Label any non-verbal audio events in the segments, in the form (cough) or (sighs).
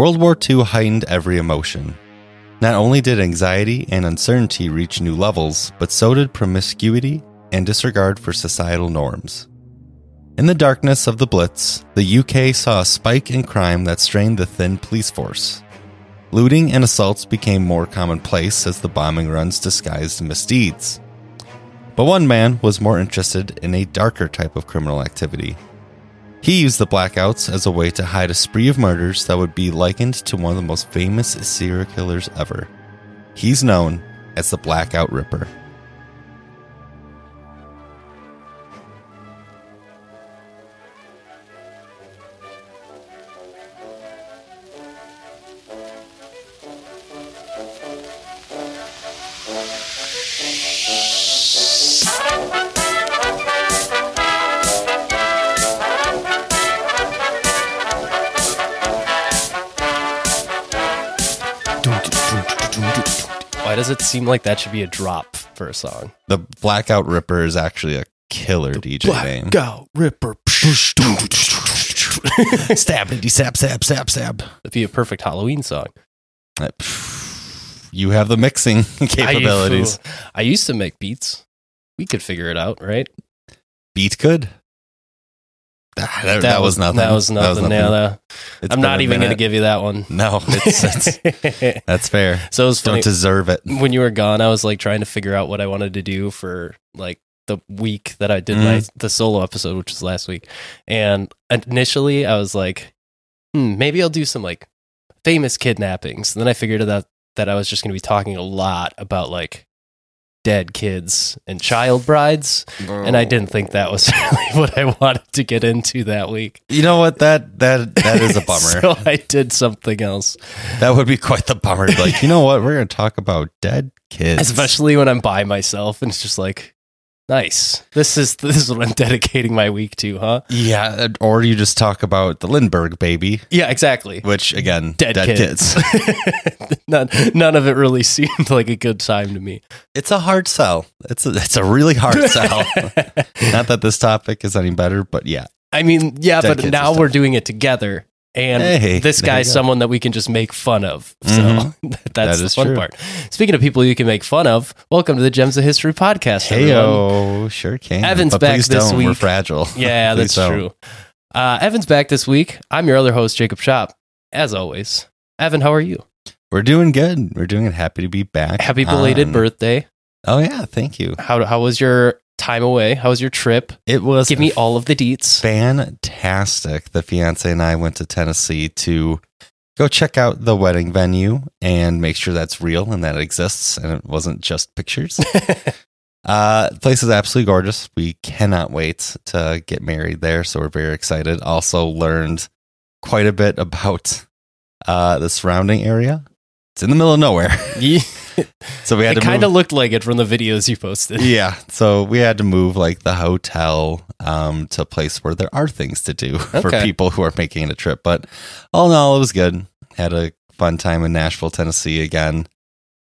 World War II heightened every emotion. Not only did anxiety and uncertainty reach new levels, but so did promiscuity and disregard for societal norms. In the darkness of the Blitz, the UK saw a spike in crime that strained the thin police force. Looting and assaults became more commonplace as the bombing runs disguised misdeeds. But one man was more interested in a darker type of criminal activity. He used the blackouts as a way to hide a spree of murders that would be likened to one of the most famous serial killers ever. He's known as the Blackout Ripper. Does it seem like that should be a drop for a song? The Blackout Ripper is actually a killer DJ name. Blackout Ripper. (laughs) stab, stab, stab, stab, stab. That'd be a perfect Halloween song. Uh, You have the mixing (laughs) capabilities. I, I used to make beats. We could figure it out, right? Beat good. Ah, That, that, was nothing. That was nothing. Yeah, that- It's I'm not even going to give you that one. No, (laughs) it's, it's that's fair. so it was funny. Don't deserve it. when you were gone, I was like trying to figure out what I wanted to do for like the week that I did my Mhm. the solo episode, which was last week. And initially, I was like, hmm, maybe I'll do some like famous kidnappings. And then I figured that that I was just going to be talking a lot about like dead kids and child brides, and I didn't think that was (laughs) really what I wanted to get into that week. You know what? That that that is a (laughs) bummer. so I did something else. that would be quite the bummer. Like, you know what? We're going to talk about dead kids. especially when I'm by myself and it's just like, nice. This is this is what I'm (laughs) dedicating my week to, huh? yeah, uh, or you just talk about the Lindbergh baby, Yeah, exactly. which again, Dead, kids. (laughs) none, none of it really (laughs) seemed like a good time to me. It's a hard sell. It's a, it's a really hard sell. Not that this topic is any better, but yeah, I mean, yeah, Dead but now we're doing it together. And Hey, this guy's someone that we can just make fun of. So (laughs) Mhm. that's That the fun true. part. Speaking of people you can make fun of, welcome to the Gems of History podcast. Heyo, sure can. Evan's but back this don't. We're week. fragile. (laughs) Yeah, that's don't. true. Uh, Evan's back this week. I'm your other host, Jacob Shop, as always. Evan, how are you? We're doing good. We're doing it. Happy to be back. Happy belated on- birthday. Oh yeah, thank you. How how was your time away? How was your trip? It was Give me all of the deets. fantastic. The fiance and I went to Tennessee to go check out the wedding venue and make sure that's real and that it exists and it wasn't just pictures. (laughs) uh, the place is absolutely gorgeous. We cannot wait to get married there, so we're very excited. Also learned quite a bit about uh, the surrounding area. It's in the middle of nowhere, Yeah, (laughs) (laughs) so we had it to kind of looked like it from the videos you posted. yeah. So we had to move like the hotel um to a place where there are things to do (laughs) for people who are making a trip. But all in all it was good. Had a fun time in nashville tennessee again.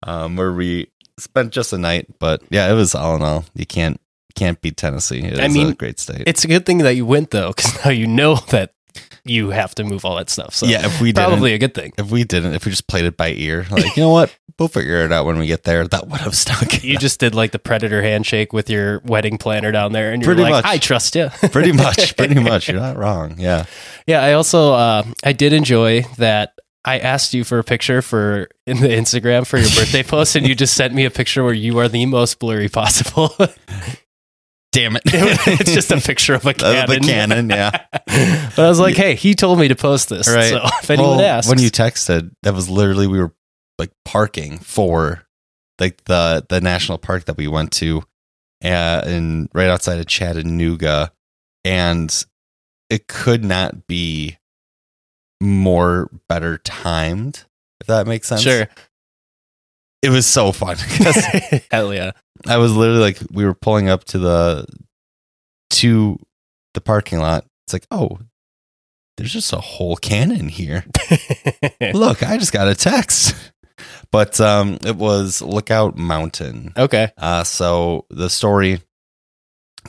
Um where we spent just a night but yeah it was all in all you can't can't beat tennessee. It's I mean, a great state. It's a good thing that you went though, because (laughs) now you know that you have to move all that stuff. So yeah if we didn't probably a good thing. if we didn't if we just played it by ear like you know what we'll figure it out when we get there that would have stuck You (laughs) just did like the predator handshake with your wedding planner down there, and you're Pretty like, much. "I trust you." (laughs) pretty much (laughs) pretty much you're not wrong yeah Yeah, I also uh, I did enjoy that. I asked you for a picture for in the Instagram for your birthday post, and you just sent me a picture where you are the most blurry possible. Damn it (laughs) it's just a picture of a (laughs) Of cannon. the cannon, yeah. (laughs) but I was like, hey, he told me to post this. Right. So if anyone Well, asks, when you texted, that was literally we were like parking for like the the national park that we went to, uh, and right outside of Chattanooga, and it could not be more better timed. If that makes sense, sure, It was so fun. hell yeah, I was literally like, we were pulling up to the to the parking lot. It's like, oh, there's just a whole cannon here. (laughs) Look, I just got a text. But um, it was Lookout Mountain. okay, Uh, so the story,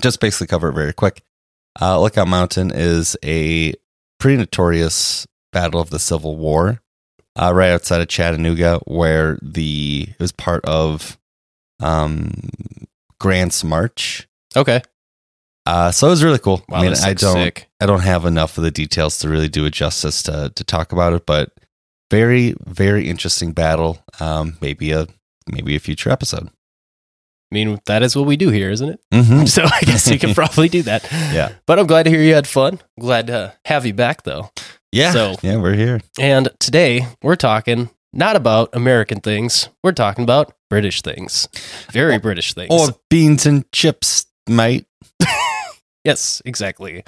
just basically cover it very quick. Uh, Lookout Mountain is a pretty notorious battle of the Civil War uh, right outside of Chattanooga, where the it was part of um, Grant's March. Okay. Uh, so it was really cool. Wow, I mean, I don't, sick. I don't have enough of the details to really do it justice to to talk about it, but very, very interesting battle. Um, maybe a maybe a future episode. I mean, that is what we do here, isn't it? Mm-hmm. (laughs) So I guess we can (laughs) probably do that. Yeah. But I'm glad to hear you had fun. Glad to have you back, though. Yeah. So- yeah, we're here. And today we're talking not about American things. We're talking about British things. Very Or- British things. Or beans and chips, mate. yes, exactly.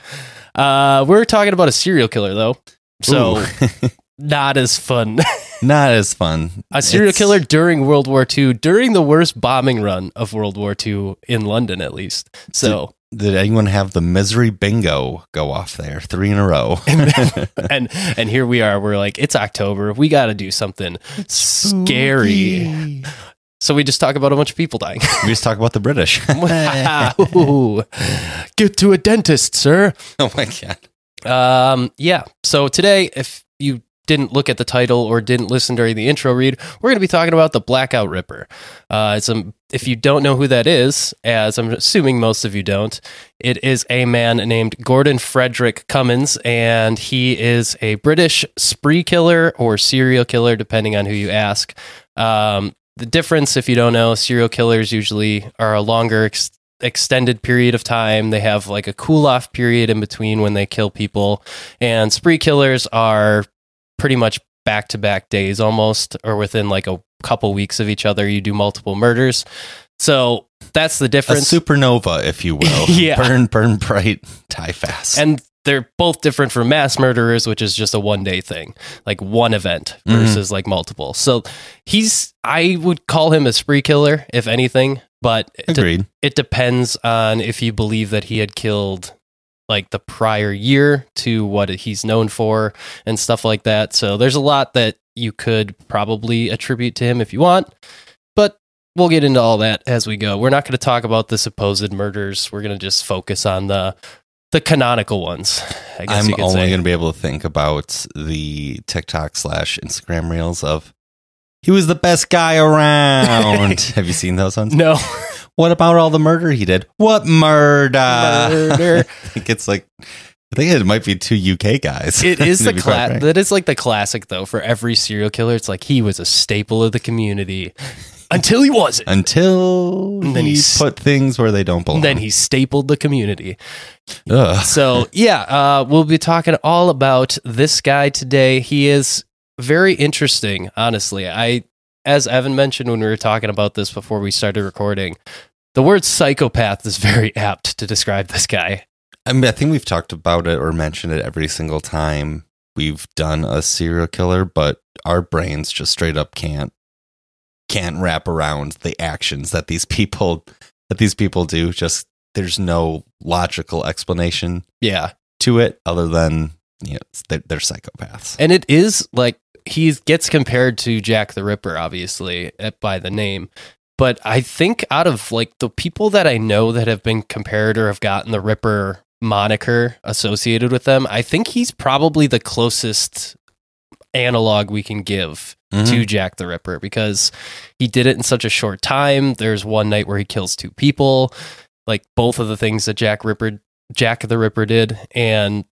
Uh, we're talking about a serial killer, though. So (laughs) not as fun. (laughs) not as fun. a serial It's- killer during World War II, during the worst bombing run of World War II in London, at least. So, Did anyone have the misery bingo go off there? Three in a row. (laughs) and and here we are. We're like, it's October. We got to do something scary. So we just talk about a bunch of people dying. (laughs) we just talk about the British. (laughs) Ooh. (laughs) Get to a dentist, sir. oh my god. Um, yeah. So today, if you didn't look at the title or didn't listen during the intro read, we're going to be talking about the Blackout Ripper. Uh, it's a, if you don't know who that is, as I'm assuming most of you don't, it is a man named Gordon Frederick Cummins, and he is a British spree killer or serial killer, depending on who you ask. Um, the difference, if you don't know, serial killers usually are a longer ex- extended period of time. They have like a cool off period in between when they kill people. And spree killers are pretty much back to back days almost, or within like a couple weeks of each other. You do multiple murders. So that's the difference. A supernova, if you will. (laughs) Yeah. Burn, burn bright, die fast. and they're both different from mass murderers, which is just a one day thing, like one event Mhm. versus like multiple. So he's, I would call him a spree killer, if anything, but it, de- it depends on if you believe that he had killed like the prior year to what he's known for and stuff like that. So there's a lot that you could probably attribute to him if you want, but we'll get into all that as we go. We're not going to talk about the supposed murders. We're going to just focus on the the canonical ones. I guess I'm only going to be able to think about the TikTok slash Instagram reels of he was the best guy around. (laughs) Have you seen those ones? no What about all the murder he did? What murder? murder. (laughs) I think it's like I think it might be two UK guys. It (laughs) is the be quite cla- that is like the classic though for every serial killer. It's like he was a staple of the community until he wasn't. until And then he he's- put things where they don't belong. And then he stapled the community. Ugh. So yeah, uh, we'll be talking all about this guy today. He is very interesting, honestly. I, as Evan mentioned when we were talking about this before we started recording, the word psychopath is very (laughs) apt to describe this guy. I mean, I think we've talked about it or mentioned it every single time we've done a serial killer, but our brains just straight up can't can't wrap around the actions that these people that these people do. Just there's no logical explanation Yeah, to it other than you know they're, they're psychopaths. and it is like he gets compared to Jack the Ripper, obviously eh, by the name. But I think out of like the people that I know that have been compared or have gotten the Ripper moniker associated with them, I think he's probably the closest analog we can give Mhm. to Jack the Ripper because he did it in such a short time. There's one night where he kills two people, like both of the things that Jack Ripper Jack the Ripper did, and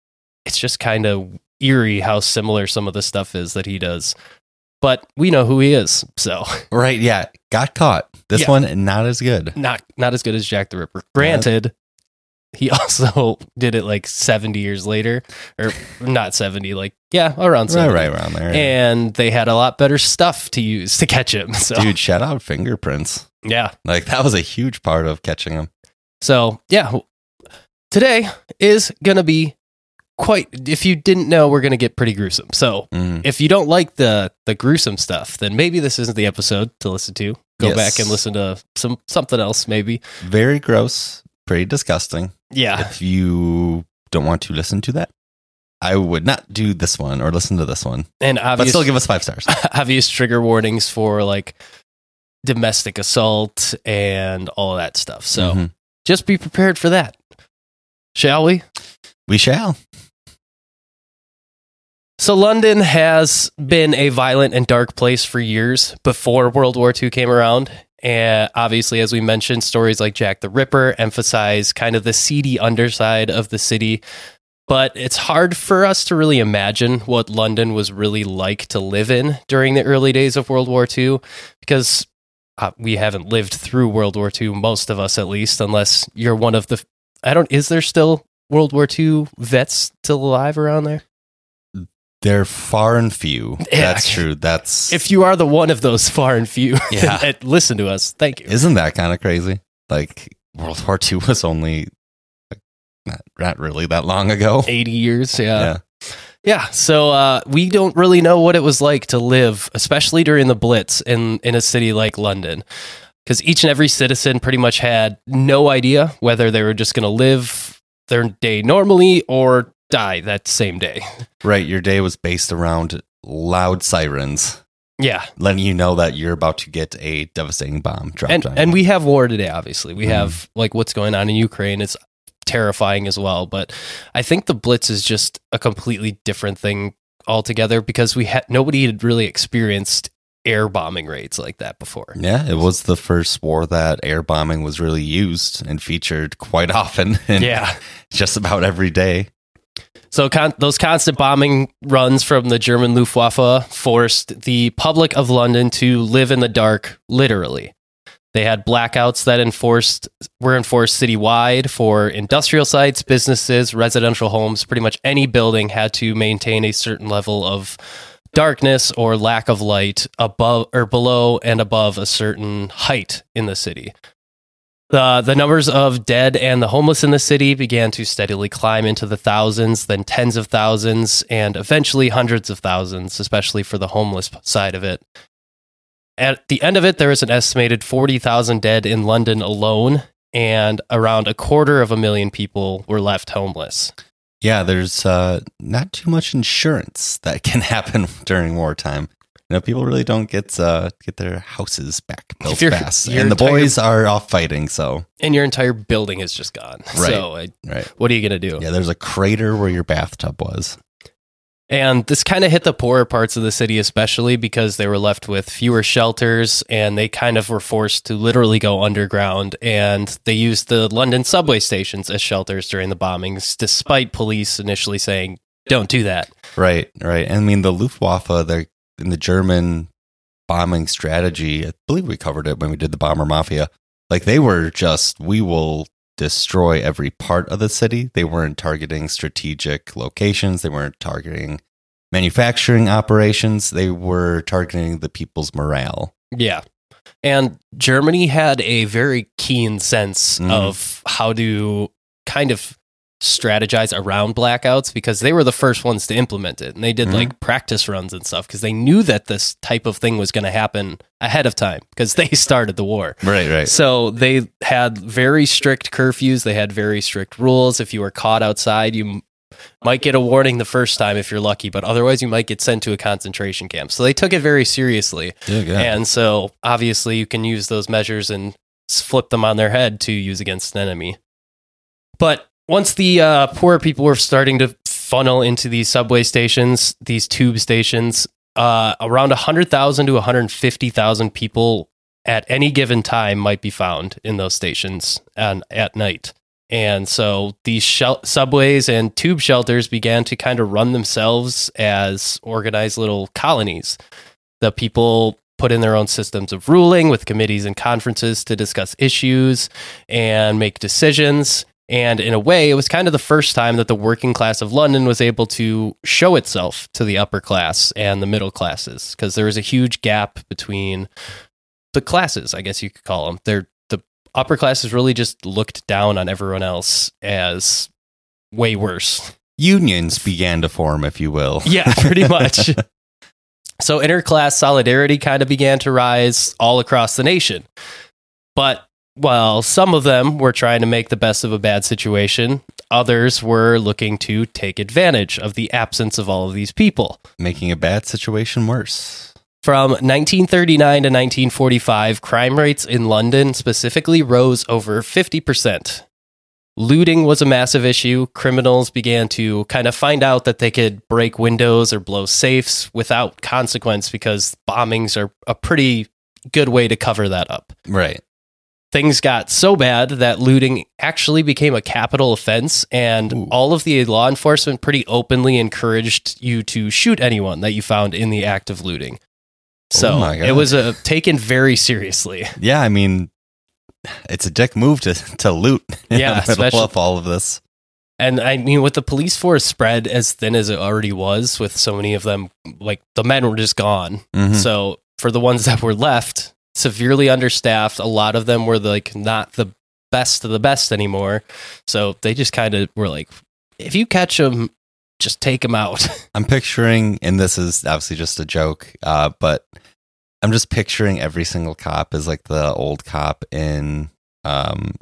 it's just kind of eerie how similar some of the stuff is that he does. But we know who he is, so Right? Yeah, got caught. This Yeah. one not as good. not not as good as Jack the Ripper. Granted, he (laughs) also did it like 70 years later, or not 70, like yeah, around Right, 70. right around there. And they had a lot better stuff to use to catch him. (laughs) So Dude, shout out fingerprints. yeah, Like that was a huge part of catching him. So, yeah, today is going to be quite if you didn't know we're going to get pretty gruesome. So, Mm. if you don't like the the gruesome stuff, then maybe this isn't the episode to listen to. Go Yes. back and listen to some something else maybe. Very gross, pretty disgusting. Yeah. if you don't want to listen to that, I would not do this one or listen to this one, And but obvious still give us five stars. (laughs) obvious trigger warnings for like domestic assault and all that stuff. So, Mhm. just be prepared for that. Shall we? we shall. So London has been a violent and dark place for years before World War II came around. And obviously, as we mentioned, stories like Jack the Ripper emphasize kind of the seedy underside of the city. But it's hard for us to really imagine what London was really like to live in during the early days of World War II because uh, we haven't lived through World War II, most of us at least, unless you're one of the. I don't. Is there still World War II vets still alive around there? They're far and few. (laughs) Yeah. That's true. That's If you are the one of those (laughs) far and few, (laughs) Yeah. that listen to us. Thank you. isn't that kind of crazy? Like World War II was only like, not, not really that long ago. 80 years. Yeah. Yeah. Yeah. So uh, we don't really know what it was like to live, especially during the Blitz in, in a city like London. Because each and every citizen pretty much had no idea whether they were just going to live their day normally or die that same day. Right. Your day was based around loud sirens Yeah. letting you know that you're about to get a devastating bomb dropped And, on and you. we have war today, obviously. We Mhm. have like what's going on in Ukraine. It's terrifying as well. But I think the Blitz is just a completely different thing altogether because we had nobody had really experienced air bombing raids like that before. Yeah, it was the first war that air bombing was really used and featured quite (laughs) often and Yeah. just about every day. So con- those constant bombing runs from the German Luftwaffe forced the public of London to live in the dark, literally. They had blackouts that enforced were enforced citywide for industrial sites, businesses, residential homes. Pretty much any building had to maintain a certain level of darkness or lack of light above or below and above a certain height in the city. The, the numbers of dead and the homeless in the city began to steadily climb into the thousands, then tens of thousands, and eventually hundreds of thousands, especially for the homeless side of it. At the end of it, there is an estimated 40,000 dead in London alone, and around a quarter of a million people were left homeless. Yeah, there's uh, not too much insurance that can (laughs) happen during wartime. You know, people really don't get uh, get their houses back built fast, and the entire- boys are off fighting. So, And your entire building is just gone. (laughs) Right. So, I, right, what are you going to do? yeah, there's a crater where your bathtub was. And this kind of hit the poorer parts of the city, especially because they were left with fewer shelters and they kind of were forced to literally go underground. And they used the London subway stations as shelters during the bombings, despite police initially saying, don't do that. Right, right. And I mean, the Luftwaffe, they're in the German bombing strategy. I believe we covered it when we did the Bomber Mafia. Like they were just, we will destroy every part of the city. They weren't targeting strategic locations. They weren't targeting manufacturing operations. They were targeting the people's morale. Yeah. And Germany had a very keen sense Mhm. of how to kind of strategize around blackouts because they were the first ones to implement it. And they did Mhm. like practice runs and stuff because they knew that this type of thing was going to happen ahead of time because they (laughs) started the war. Right, right. So they had very strict curfews. They had very strict rules. If you were caught outside, you might get a warning the first time if you're lucky, but otherwise you might get sent to a concentration camp. So they took it very seriously. Yeah, yeah. And so obviously you can use those measures and flip them on their head to use against an enemy. But once the uh, poor people were starting to funnel into these subway stations, these tube stations, uh, around 100,000 to 150,000 people at any given time might be found in those stations and at night. And so these shel- subways and tube shelters began to kind of run themselves as organized little colonies. The people put in their own systems of ruling with committees and conferences to discuss issues and make decisions. And in a way, it was kind of the first time that the working class of London was able to show itself to the upper class and the middle classes because there was a huge gap between the classes, I guess you could call them. They're, the upper classes really just looked down on everyone else as way worse. Unions began to form, if you will. Yeah, (laughs) pretty much. so interclass solidarity kind of began to rise all across the nation. But while some of them were trying to make the best of a bad situation, others were looking to take advantage of the absence of all of these people. Making a bad situation worse. From 1939 to 1945, crime rates in London specifically rose over 50%. looting was a massive issue. Criminals began to kind of find out that they could break windows or blow safes without consequence because bombings are a pretty good way to cover that up. Right. Things got so bad that looting actually became a capital offense, and Ooh. all of the law enforcement pretty openly encouraged you to shoot anyone that you found in the act of looting. So Oh it was uh, taken very seriously. (laughs) Yeah, I mean, it's a dick move to to loot (laughs) Yeah, especially- of all of this. And I mean, with the police force spread as thin as it already was, with so many of them, like the men were just gone. Mhm. So for the ones that were left, severely understaffed, a lot of them were like not the best of the best anymore. So they just kind of were like, if you catch them, just take them out. (laughs) I'm picturing, and this is obviously just a joke, uh, but I'm just picturing every single cop as like the old cop in, um,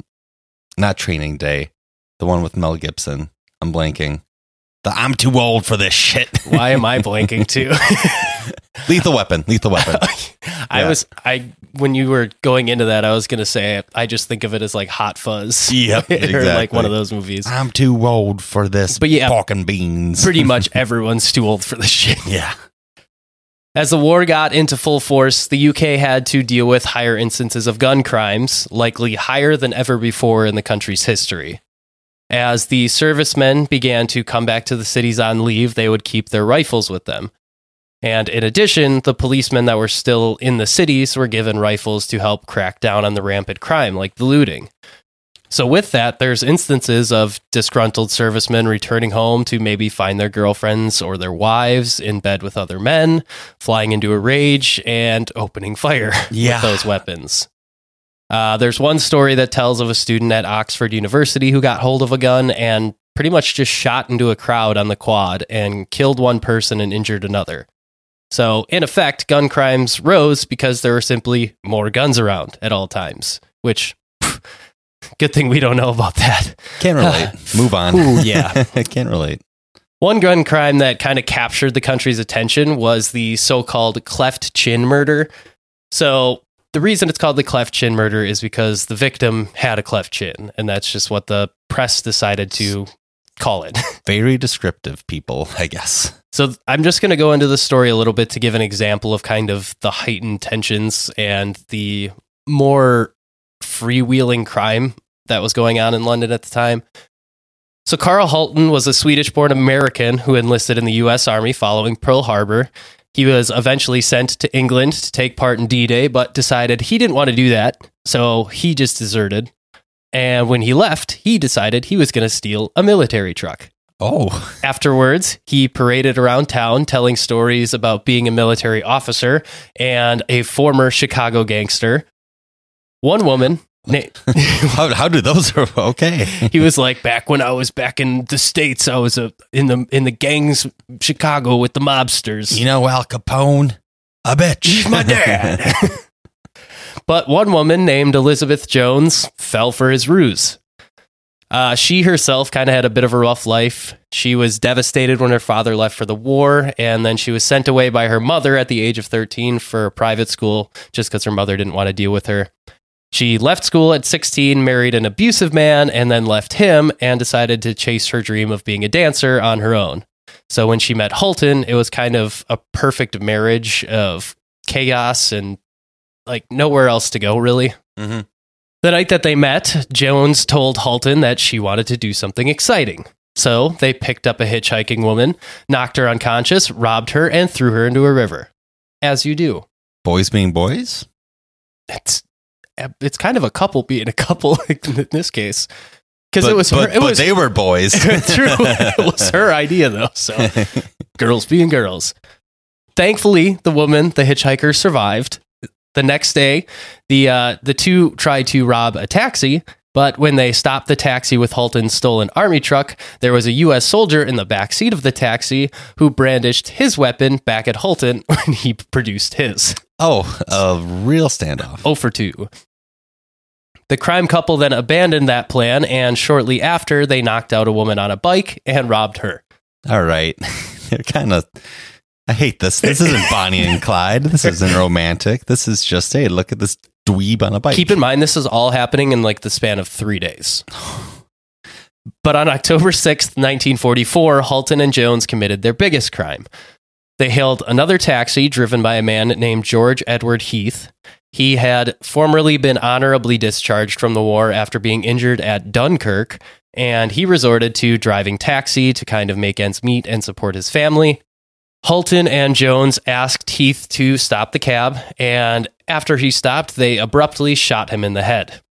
not Training Day, the one with Mel Gibson. I'm blanking. The I'm too old for this shit. (laughs) Why am I blanking too? (laughs) lethal weapon. Lethal weapon. (laughs) I Yeah. was I when you were going into that, I was gonna say I just think of it as like Hot Fuzz. Yep, or like one of those movies. I'm too old for this. But yeah, pork and beans. Pretty much everyone's too old for this shit. Yeah. As the war got into full force, the UK had to deal with higher instances of gun crimes, likely higher than ever before in the country's history. As the servicemen began to come back to the cities on leave, they would keep their rifles with them. And in addition, the policemen that were still in the cities were given rifles to help crack down on the rampant crime, like the looting. So, with that, there's instances of disgruntled servicemen returning home to maybe find their girlfriends or their wives in bed with other men, flying into a rage, and opening fire (laughs) Yeah. with those weapons. Uh, there's one story that tells of a student at Oxford University who got hold of a gun and pretty much just shot into a crowd on the quad and killed one person and injured another. So, in effect, gun crimes rose because there were simply more guns around at all times, which, pff, (laughs) good thing we don't know about that. Can't relate. (laughs) Move on. Ooh, yeah. (laughs) Can't relate. One gun crime that kind of captured the country's attention was the so called cleft chin murder. So, the reason it's called the cleft chin murder is because the victim had a cleft chin, and that's just what the press decided to call it. (laughs) Very descriptive people, I guess. So I'm just going to go into the story a little bit to give an example of kind of the heightened tensions and the more freewheeling crime that was going on in London at the time. So Carl Halton was a Swedish-born American who enlisted in the US Army following Pearl Harbor. He was eventually sent to England to take part in D-Day, but decided he didn't want to do that, so he just deserted. And when he left, he decided he was going to steal a military truck. Oh, Afterwards, he paraded around town telling stories about being a military officer and a former Chicago gangster. One woman, (laughs) how, how do those are (laughs) okay? he was like, "Back when I was back in the states, I was a, in the in the gangs, Chicago with the mobsters." You know Al Capone, a bitch. He's my dad. (laughs) but one woman named Elizabeth Jones fell for his ruse. Uh, she herself kind of had a bit of a rough life. She was devastated when her father left for the war, and then she was sent away by her mother at the age of 13 for private school just because her mother didn't want to deal with her. She left school at 16, married an abusive man, and then left him and decided to chase her dream of being a dancer on her own. So when she met Holton, it was kind of a perfect marriage of chaos and like nowhere else to go, really. hmm The night that they met, Jones told Halton that she wanted to do something exciting. So they picked up a hitchhiking woman, knocked her unconscious, robbed her, and threw her into a river. As you do. Boys being boys. It's it's kind of a couple being a couple (laughs) in this case. Because it was but, her, it but was they were boys. (laughs) true. It was (laughs) her idea though. So girls being girls. Thankfully, the woman, the hitchhiker, survived. The next day, the uh, the two tried to rob a taxi, but when they stopped the taxi with Halton's stolen army truck, there was a U.S. soldier in the back seat of the taxi who brandished his weapon back at Halton (laughs) when he produced his. oh, a real standoff. Oh for 2. The crime couple then abandoned that plan, and shortly after, they knocked out a woman on a bike and robbed her. All right. (laughs) They're kind of. I hate this. This isn't Bonnie and Clyde. This isn't romantic. This is just, hey, look at this dweeb on a bike. Keep in mind, this is all happening in like the span of three days. (sighs) But on October 6th, 1944, Halton and Jones committed their biggest crime. They hailed another taxi driven by a man named George Edward Heath. He had formerly been honorably discharged from the war after being injured at Dunkirk, and he resorted to driving taxi to kind of make ends meet and support his family. Halton and Jones asked Heath to stop the cab, and after he stopped, they abruptly shot him in the head.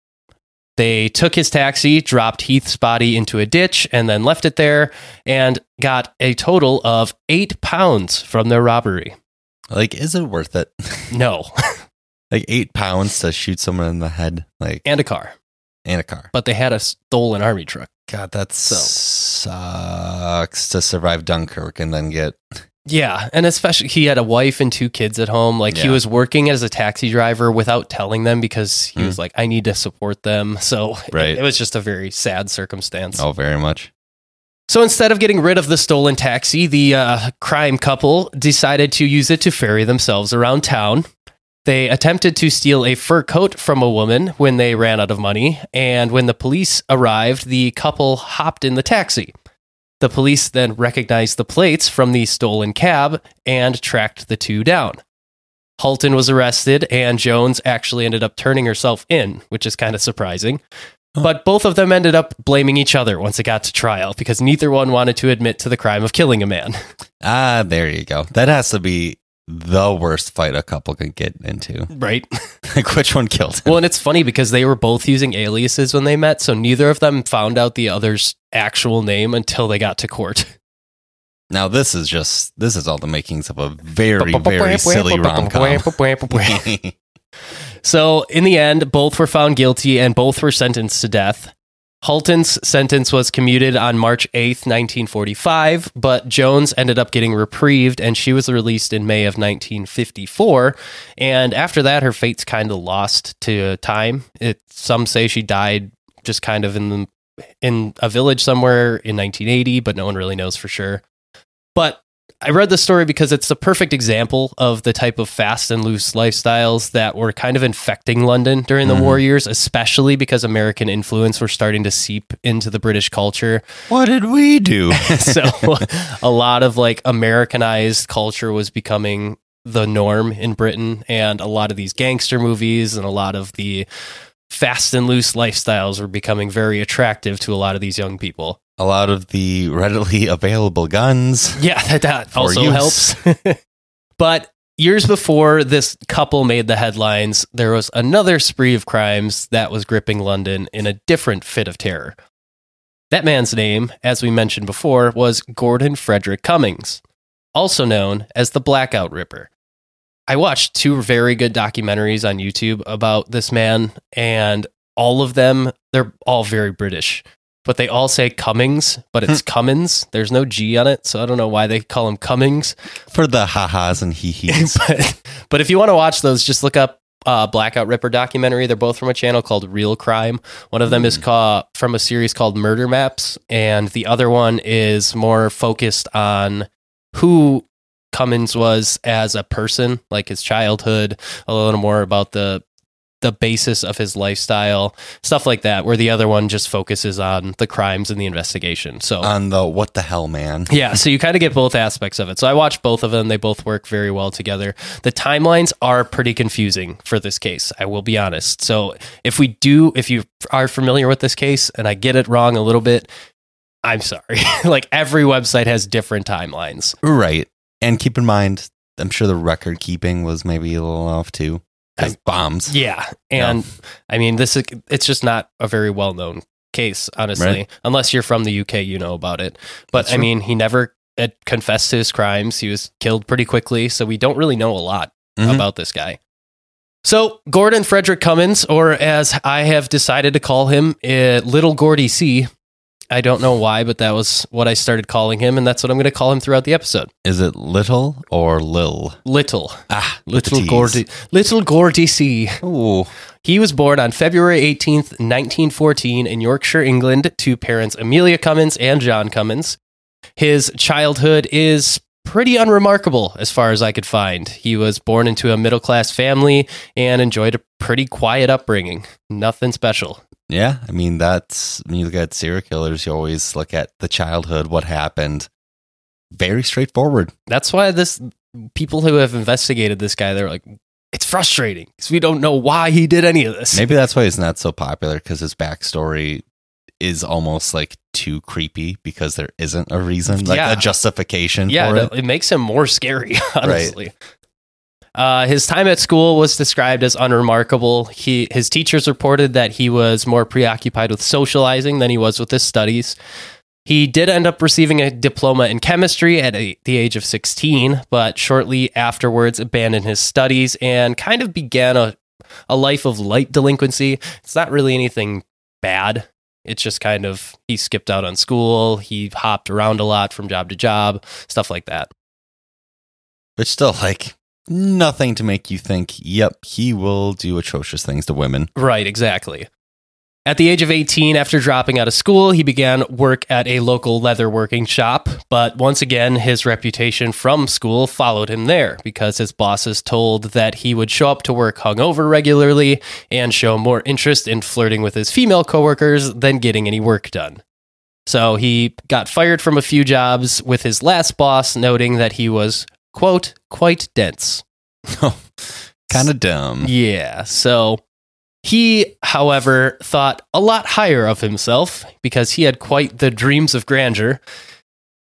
They took his taxi, dropped Heath's body into a ditch, and then left it there and got a total of eight pounds from their robbery. Like, is it worth it? (laughs) No, (laughs) like eight pounds to shoot someone in the head, like and a car. and a car. But they had a stolen army truck. God, that So- sucks to survive Dunkirk and then get. Yeah, and especially he had a wife and two kids at home. Like he was working as a taxi driver without telling them because he Mm. was like, I need to support them. (laughs) So Right. it, it was just a very sad circumstance. Oh, very much. So instead of getting rid of the stolen taxi, the uh, crime couple decided to use it to ferry themselves around town. They attempted to steal a fur coat from a woman when they ran out of money, and when the police arrived, the couple hopped in the taxi. The police then recognized the plates from the stolen cab and tracked the two down. Halton was arrested, and Jones actually ended up turning herself in, which is kind of surprising. But both of them ended up blaming each other once it got to trial because neither one wanted to admit to the crime of killing a man. (laughs) Ah, there you go. That has to be the worst fight a couple could get into. Right. (laughs) like, which one killed him? Well, and it's funny because they were both using aliases when they met, so neither of them found out the other's actual name until they got to court. (laughs) Now, this is just, this is all the makings of a very, very silly rom com. (laughs) So, in the end, both were found guilty and both were sentenced to death. Halton's sentence was commuted on March 8th, 1945, but Jones ended up getting reprieved and she was released in May of 1954. And after that, her fate's kind of lost to time. It, some say she died just kind of in the, in a village somewhere in 1980, but no one really knows for sure. But I read the story because it's the perfect example of the type of fast and loose lifestyles that were kind of infecting London during the Mhm. war years, especially because American influence were starting to seep into the British culture. what did we do? (laughs) (laughs) so a lot of like Americanized culture was becoming the norm in Britain, and a lot of these gangster movies and a lot of the fast and loose lifestyles were becoming very attractive to a lot of these young people. A lot of the readily (laughs) available guns. Yeah, that, that also use. helps. (laughs) but years before this couple made the headlines, there was another spree of crimes that was gripping London in a different fit of terror. That man's name, as we mentioned before, was Gordon Frederick Cummins, also known as the Blackout Ripper. I watched two very good documentaries on YouTube about this man, and all of them, they're all very British but they all say Cummings, but it's Cummins. There's no G on it, so I don't know why they call him Cummings. For the ha-has and hee-hees. (laughs) but, but if you want to watch those, just look up uh, Blackout Ripper documentary. They're both from a channel called Real Crime. One of them is called from a series called Murder Maps, and the other one is more focused on who Cummins was as a person, like his childhood, a little more about the the basis of his lifestyle, stuff like that. Where the other one just focuses on the crimes and the investigation. So on the what the hell, man. yeah, so you kind of get both aspects of it. So I watched both of them. They both work very well together. The timelines are pretty confusing for this case, I will be honest. So if we do, if you are familiar with this case and I get it wrong a little bit, I'm sorry. (laughs) like every website has different timelines. Right. And keep in mind, I'm sure the record keeping was maybe a little off too. Because bombs. Yeah. And I mean, this is, it's just not a very well known case, honestly, Right. unless you're from the UK, you know about it. But That's I true. mean, he never had confessed to his crimes. He was killed pretty quickly. So we don't really know a lot Mhm. about this guy. So, Gordon Frederick Cummins, or as I have decided to call him, uh, Little Gordy C. I don't know why, but that was what I started calling him, and that's what I'm going to call him throughout the episode. Is it little or lil? Little, Ah, little. Gordy, little Gordy C. Ooh. He was born on February 18th, 1914, in Yorkshire, England, to parents Amelia Cummins and John Cummins. His childhood is pretty unremarkable as far as I could find. He was born into a middle class family and enjoyed a pretty quiet upbringing. Nothing special. Yeah, I mean that's when you look at serial killers, you always look at the childhood, what happened. Very straightforward. That's why this people who have investigated this guy, they're like, it's frustrating because we don't know why he did any of this. Maybe that's why he's not so popular because his backstory is almost like too creepy because there isn't a reason, like Yeah. a justification yeah, for it. it makes him more scary, (laughs) honestly. Uh, his time at school was described as unremarkable. He, his teachers reported that he was more preoccupied with socializing than he was with his studies. He did end up receiving a diploma in chemistry at a, the age of 16, but shortly afterwards abandoned his studies and kind of began a, a life of light delinquency. It's not really anything bad. It's just kind of he skipped out on school, he hopped around a lot from job to job, stuff like that. But still, like nothing to make you think, yep, he will do atrocious things to women. Right, exactly. At the age of 18, after dropping out of school, he began work at a local leatherworking shop. But once again, his reputation from school followed him there because his bosses told that he would show up to work hungover regularly and show more interest in flirting with his female coworkers than getting any work done. So he got fired from a few jobs, with his last boss noting that he was, quote, quite dense. (laughs) Oh, kind of dumb. Yeah. So he, however, thought a lot higher of himself because he had quite the dreams of grandeur.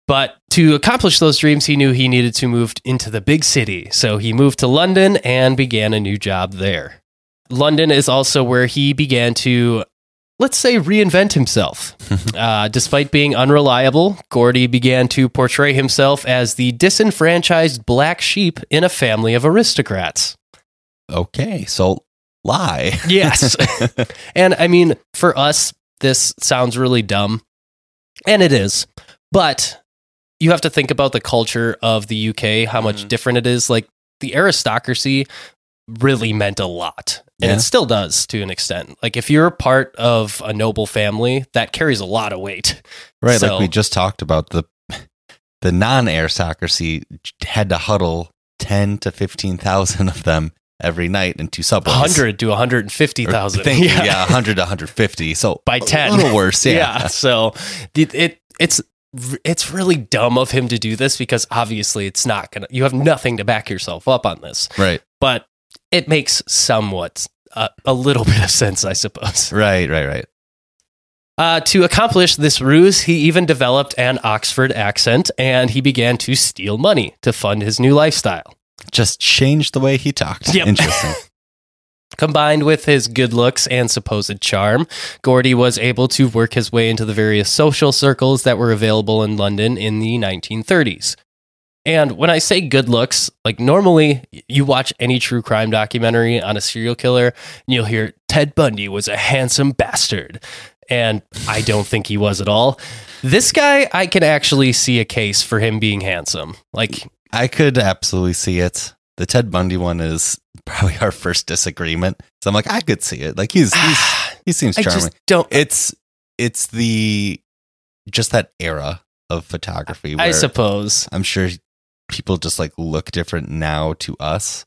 But to accomplish those dreams, he knew he needed to move into the big city. So he moved to London and began a new job there. London is also where he began to, let's say, reinvent himself. (laughs) uh, despite being unreliable, Gordy began to portray himself as the disenfranchised black sheep in a family of aristocrats. Okay, so lie. (laughs) Yes. (laughs) and I mean, for us, this sounds really dumb. And it is. But you have to think about the culture of the UK, how much Mhm. different it is. Like the aristocracy really meant a lot. And Yeah. it still does to an extent. Like if you're a part of a noble family, that carries a lot of weight. Right, So- like we just talked about the the non-aristocracy had to huddle ten to fifteen thousand of them every night into subways. 100 to Or 150,000. Thank you. (laughs) Yeah, hundred to hundred fifty. So (laughs) By a 10. little worse. (laughs) Yeah. So it, it it's it's really dumb of him to do this because obviously it's not gonna. You have nothing to back yourself up on this, Right. but it makes somewhat uh, a little (laughs) bit of sense, I suppose. Right. Right. Right. Uh, to accomplish this ruse, he even developed an Oxford accent and he began to steal money to fund his new lifestyle. Just changed the way he talked. Yep. Interesting. (laughs) Combined with his good looks and supposed charm, Gordy was able to work his way into the various social circles that were available in London in the 1930s. And when I say good looks, like normally you watch any true crime documentary on a serial killer and you'll hear Ted Bundy was a handsome bastard. And I don't think he was at all. This guy, I can actually see a case for him being handsome. Like, I could absolutely see it. The Ted Bundy one is probably our first disagreement. So I'm like, I could see it. Like he's, he's ah, he seems I charming. just don't. it's it's the just that era of photography where I suppose. I'm sure people just like look different now to us.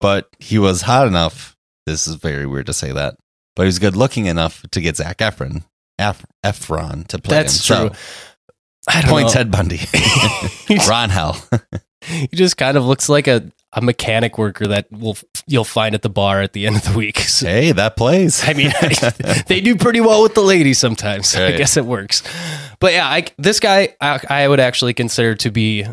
But he was hot enough. This is very weird to say that, but he was good looking enough to get Zac Efron, Ef- Efron to play That's him. true. So, I don't point know. Ted Bundy, (laughs) (laughs) Ron Hell. (laughs) he just kind of looks like a, a mechanic worker that will you'll find at the bar at the end of the week. So, hey, that plays. I mean, they do pretty well with the ladies sometimes. I guess it works. But yeah, I, this guy I, I would actually consider to be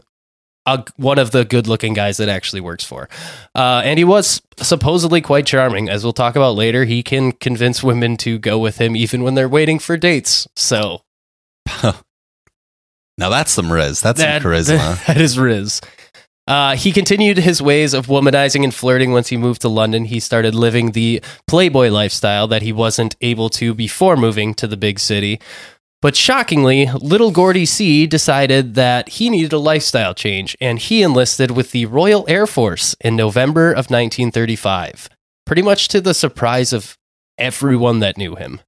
a, one of the good-looking guys that actually works for. Uh, and he was supposedly quite charming, as we'll talk about later. He can convince women to go with him even when they're waiting for dates. So (laughs) now that's some riz. That's That- some charisma. (laughs) That is Riz. Uh, he continued his ways of womanizing and flirting once he moved to London. He started living the playboy lifestyle that he wasn't able to before moving to the big city. But shockingly, little Gordy C decided that he needed a lifestyle change and he enlisted with the Royal Air Force in November of 1935, pretty much to the surprise of everyone that knew him.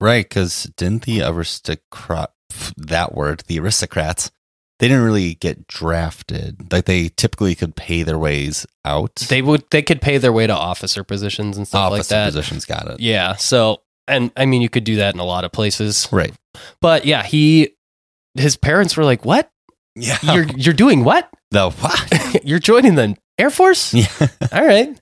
Right, because didn't the aristocrat that word, the aristocrats, they didn't really get drafted. Like they typically could pay their ways out. They would they could pay their way to officer positions and stuff like Officer that. positions got it. Yeah. So And I mean, you could do that in a lot of places. Right. But yeah, he, his parents were like, what? Yeah. You're, you're doing what? the what? (laughs) you're joining the Air Force? yeah. (laughs) All right.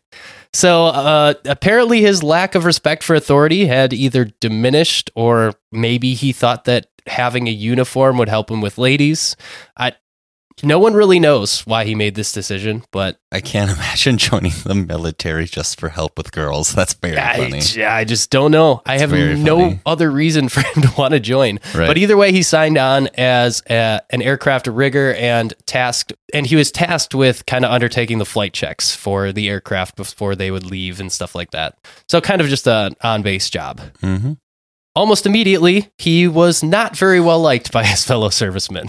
So uh, apparently, his lack of respect for authority had either diminished, or maybe he thought that having a uniform would help him with ladies. I, no one really knows why he made this decision, but I can't (laughs) imagine joining the military just for help with girls. That's very I, funny. yeah, I just don't know. I have no funny. other reason (laughs) for him to want to join. Right. But either way, he signed on as a, an aircraft rigger and tasked, and he was tasked with kind of undertaking the flight checks for the aircraft before they would leave and stuff like that. So kind of just an on base job. hmm Almost immediately, he was not very well liked by his (laughs) fellow servicemen.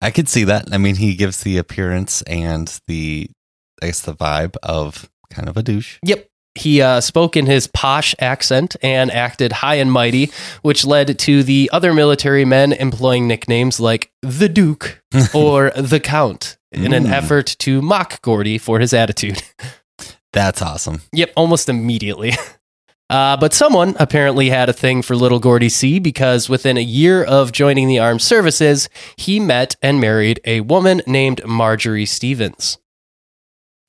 I could see that. I mean, he gives the appearance and the, I guess, the vibe of kind of a douche. Yep. He uh, spoke in his posh accent and acted high and mighty, which led to the other military men employing nicknames like the Duke (laughs) or the Count in an Mm. effort to mock Gordy for his attitude. (laughs) That's awesome. Yep, almost immediately. (laughs) Uh, but someone apparently had a thing for little Gordy C because within a year of joining the armed services, he met and married a woman named Marjorie Stevens.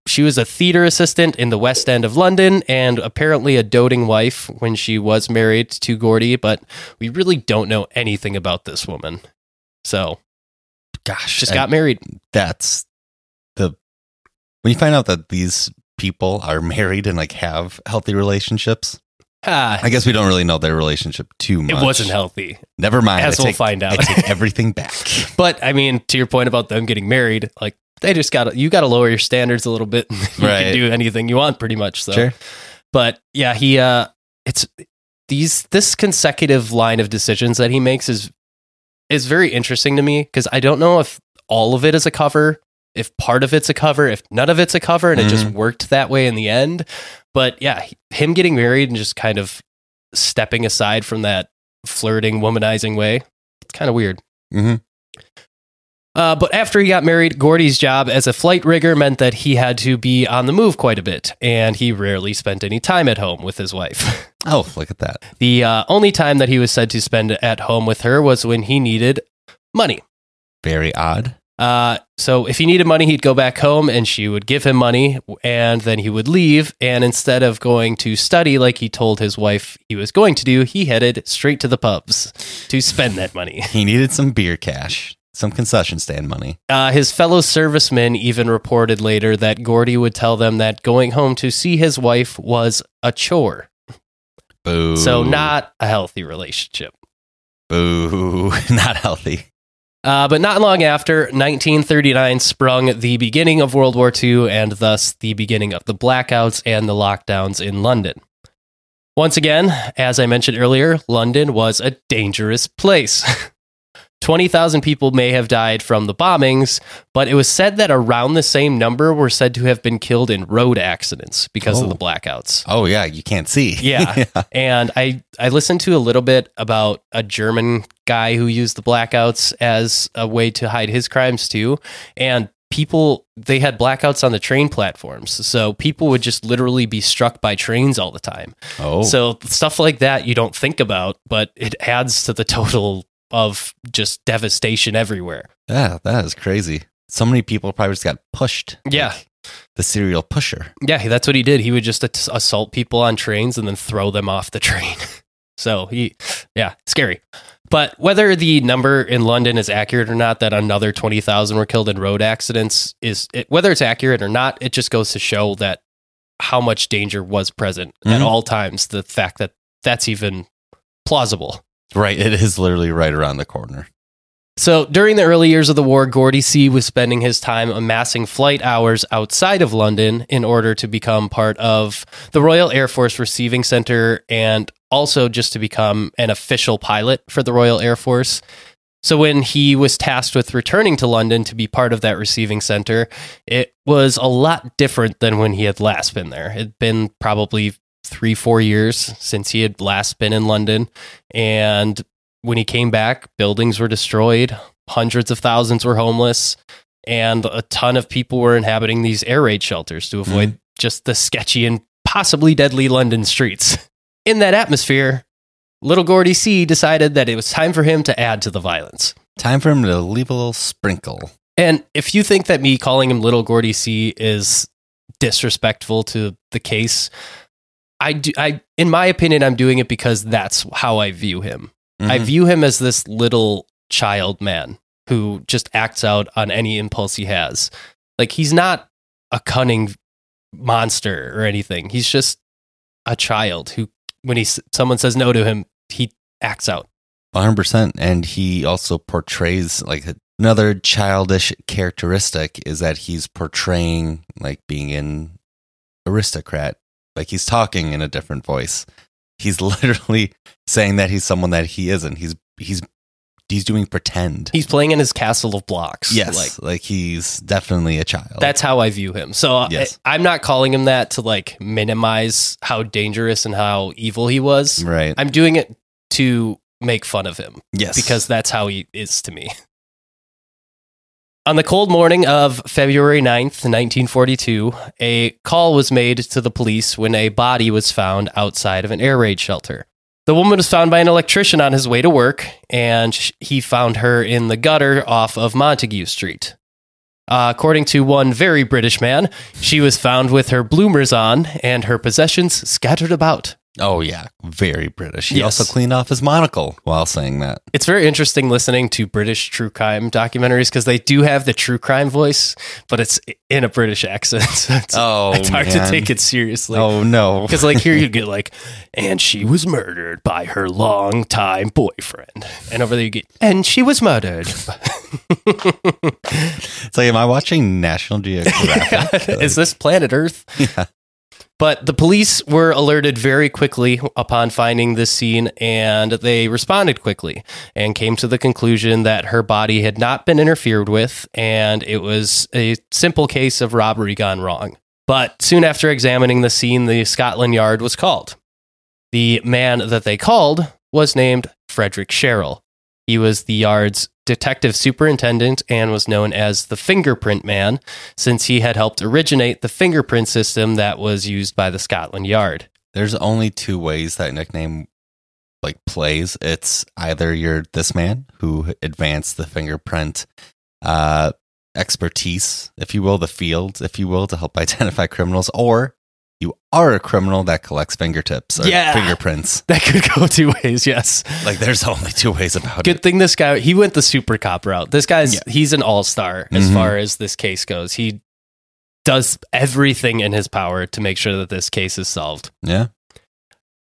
She was a theater assistant in the West End of London and apparently a doting wife when she was married to Gordy, but we really don't know anything about this woman. So, Gosh, just got married. that's the when you find out that these people are married and like have healthy relationships. Ah, I guess we don't really know their relationship too much. it wasn't healthy. Never mind. As I we'll take, find out. I take (laughs) everything back. (laughs) But I mean, to your point about them getting married, like they just got to you got to lower your standards a little bit. (laughs) you Right. can do anything you want, pretty much. So, Sure. but yeah, he uh, it's these this consecutive line of decisions that he makes is is very interesting to me because I don't know if all of it is a cover, if part of it's a cover, if none of it's a cover, and it just worked that way in the end. But yeah, him getting married and just kind of stepping aside from that flirting, womanizing way, it's kind of weird. hmm Uh, but after he got married, Gordy's job as a flight rigger meant that he had to be on the move quite a bit, and he rarely spent any time at home with his wife. (laughs) Oh, look at that. The uh, only time that he was said to spend at home with her was when he needed money. Very odd. Uh, so if he needed money, he'd go back home and she would give him money and then he would leave. And instead of going to study like he told his wife he was going to do, he headed straight to the pubs to spend that money. (laughs) He needed some beer cash, some concession stand money. Uh, his fellow servicemen even reported later that Gordy would tell them that going home to see his wife was a chore. Boo. So, not a healthy relationship. Boo. (laughs) Not healthy. Uh, but not long after, 1939 sprung the beginning of World War II and thus the beginning of the blackouts and the lockdowns in London. Once again, as I mentioned earlier, London was a dangerous place. (laughs) 20,000 people may have died from the bombings, but it was said that around the same number were said to have been killed in road accidents because of Oh. the blackouts. Oh yeah, you can't see. (laughs) Yeah. And I, I listened to a little bit about a German guy who used the blackouts as a way to hide his crimes too. And people, they had blackouts on the train platforms. So people would just literally be struck by trains all the time. Oh. So stuff like that you don't think about, but it adds to the total of just devastation everywhere. yeah, that is crazy. So many people probably just got pushed. Yeah. like the serial pusher. Yeah, that's what he did. He would just assault people on trains and then throw them off the (laughs) train. so he, yeah, scary. But whether the number in London is accurate or not, that another 20,000 were killed in road accidents, is it, whether it's accurate or not, it just goes to show that how much danger was present at Mhm. all times. The fact that that's even plausible. Right. It is literally right around the corner. So during the early years of the war, Gordy C was spending his time amassing flight hours outside of London in order to become part of the Royal Air Force Receiving Center and also just to become an official pilot for the Royal Air Force. So when he was tasked with returning to London to be part of that receiving center, it was a lot different than when he had last been there. It'd been probably three, four years since he had last been in London. And when he came back, buildings were destroyed, hundreds of thousands were homeless, and a ton of people were inhabiting these air raid shelters to mm-hmm. avoid just the sketchy and possibly deadly London streets. In that atmosphere, little Gordy C decided that it was time for him to add to the violence. Time for him to leave a little sprinkle. And if you think that me calling him little Gordy C is disrespectful to the case, I do I in my opinion I'm doing it because that's how I view him. I Mhm. view him as this little child man who just acts out on any impulse he has. Like he's not a cunning monster or anything. He's just a child who, when he someone says no to him, he acts out. 100% and he also portrays like another childish characteristic is that he's portraying like being an aristocrat like he's talking in a different voice he's (laughs) literally saying that he's someone that he isn't he's he's he's doing pretend He's playing in his castle of blocks. yes like like, he's definitely a child that's how I view him. So Yes. I, I'm not calling him that to like minimize how dangerous and how evil he was. right I'm doing it to make fun of him. yes because that's how he is to me. (laughs) On the cold morning of February 9th, 1942, a call was made to the police when a body was found outside of an air raid shelter. The woman was found by an electrician on his way to work, and he found her in the gutter off of Montague Street. Uh, according to one very British man, she was found with her bloomers on and her possessions scattered about. Oh yeah very british he Yes. also cleaned off his monocle while saying that It's very interesting listening to British true crime documentaries because they do have the true crime voice, but it's in a British accent. (laughs) So it's, oh it's hard to take it seriously. oh no Because like here you get like, and she was murdered by her longtime boyfriend, and over there you get, and she was murdered. (laughs) it's like am i watching national (laughs) geographic Is this planet Earth? yeah But the police were alerted very quickly upon finding this scene and they responded quickly and came to the conclusion that her body had not been interfered with and it was a simple case of robbery gone wrong. But soon after examining the scene, the Scotland Yard was called. The man that they called was named Frederick Cherrill. He was the yard's detective superintendent and was known as the fingerprint man since he had helped originate the fingerprint system that was used by the Scotland Yard. there's only two ways that nickname like plays it's either you're this man who advanced the fingerprint uh expertise if you will the field if you will to help (laughs) identify criminals or you are a criminal that collects fingertips or Yeah. fingerprints (laughs) That could go two ways, yes. like there's only two ways about Good it Good thing this guy, he went the super cop route. This guy's, Yeah. he's an all star as Mhm. far as this case goes. He does everything in his power to make sure that this case is solved. yeah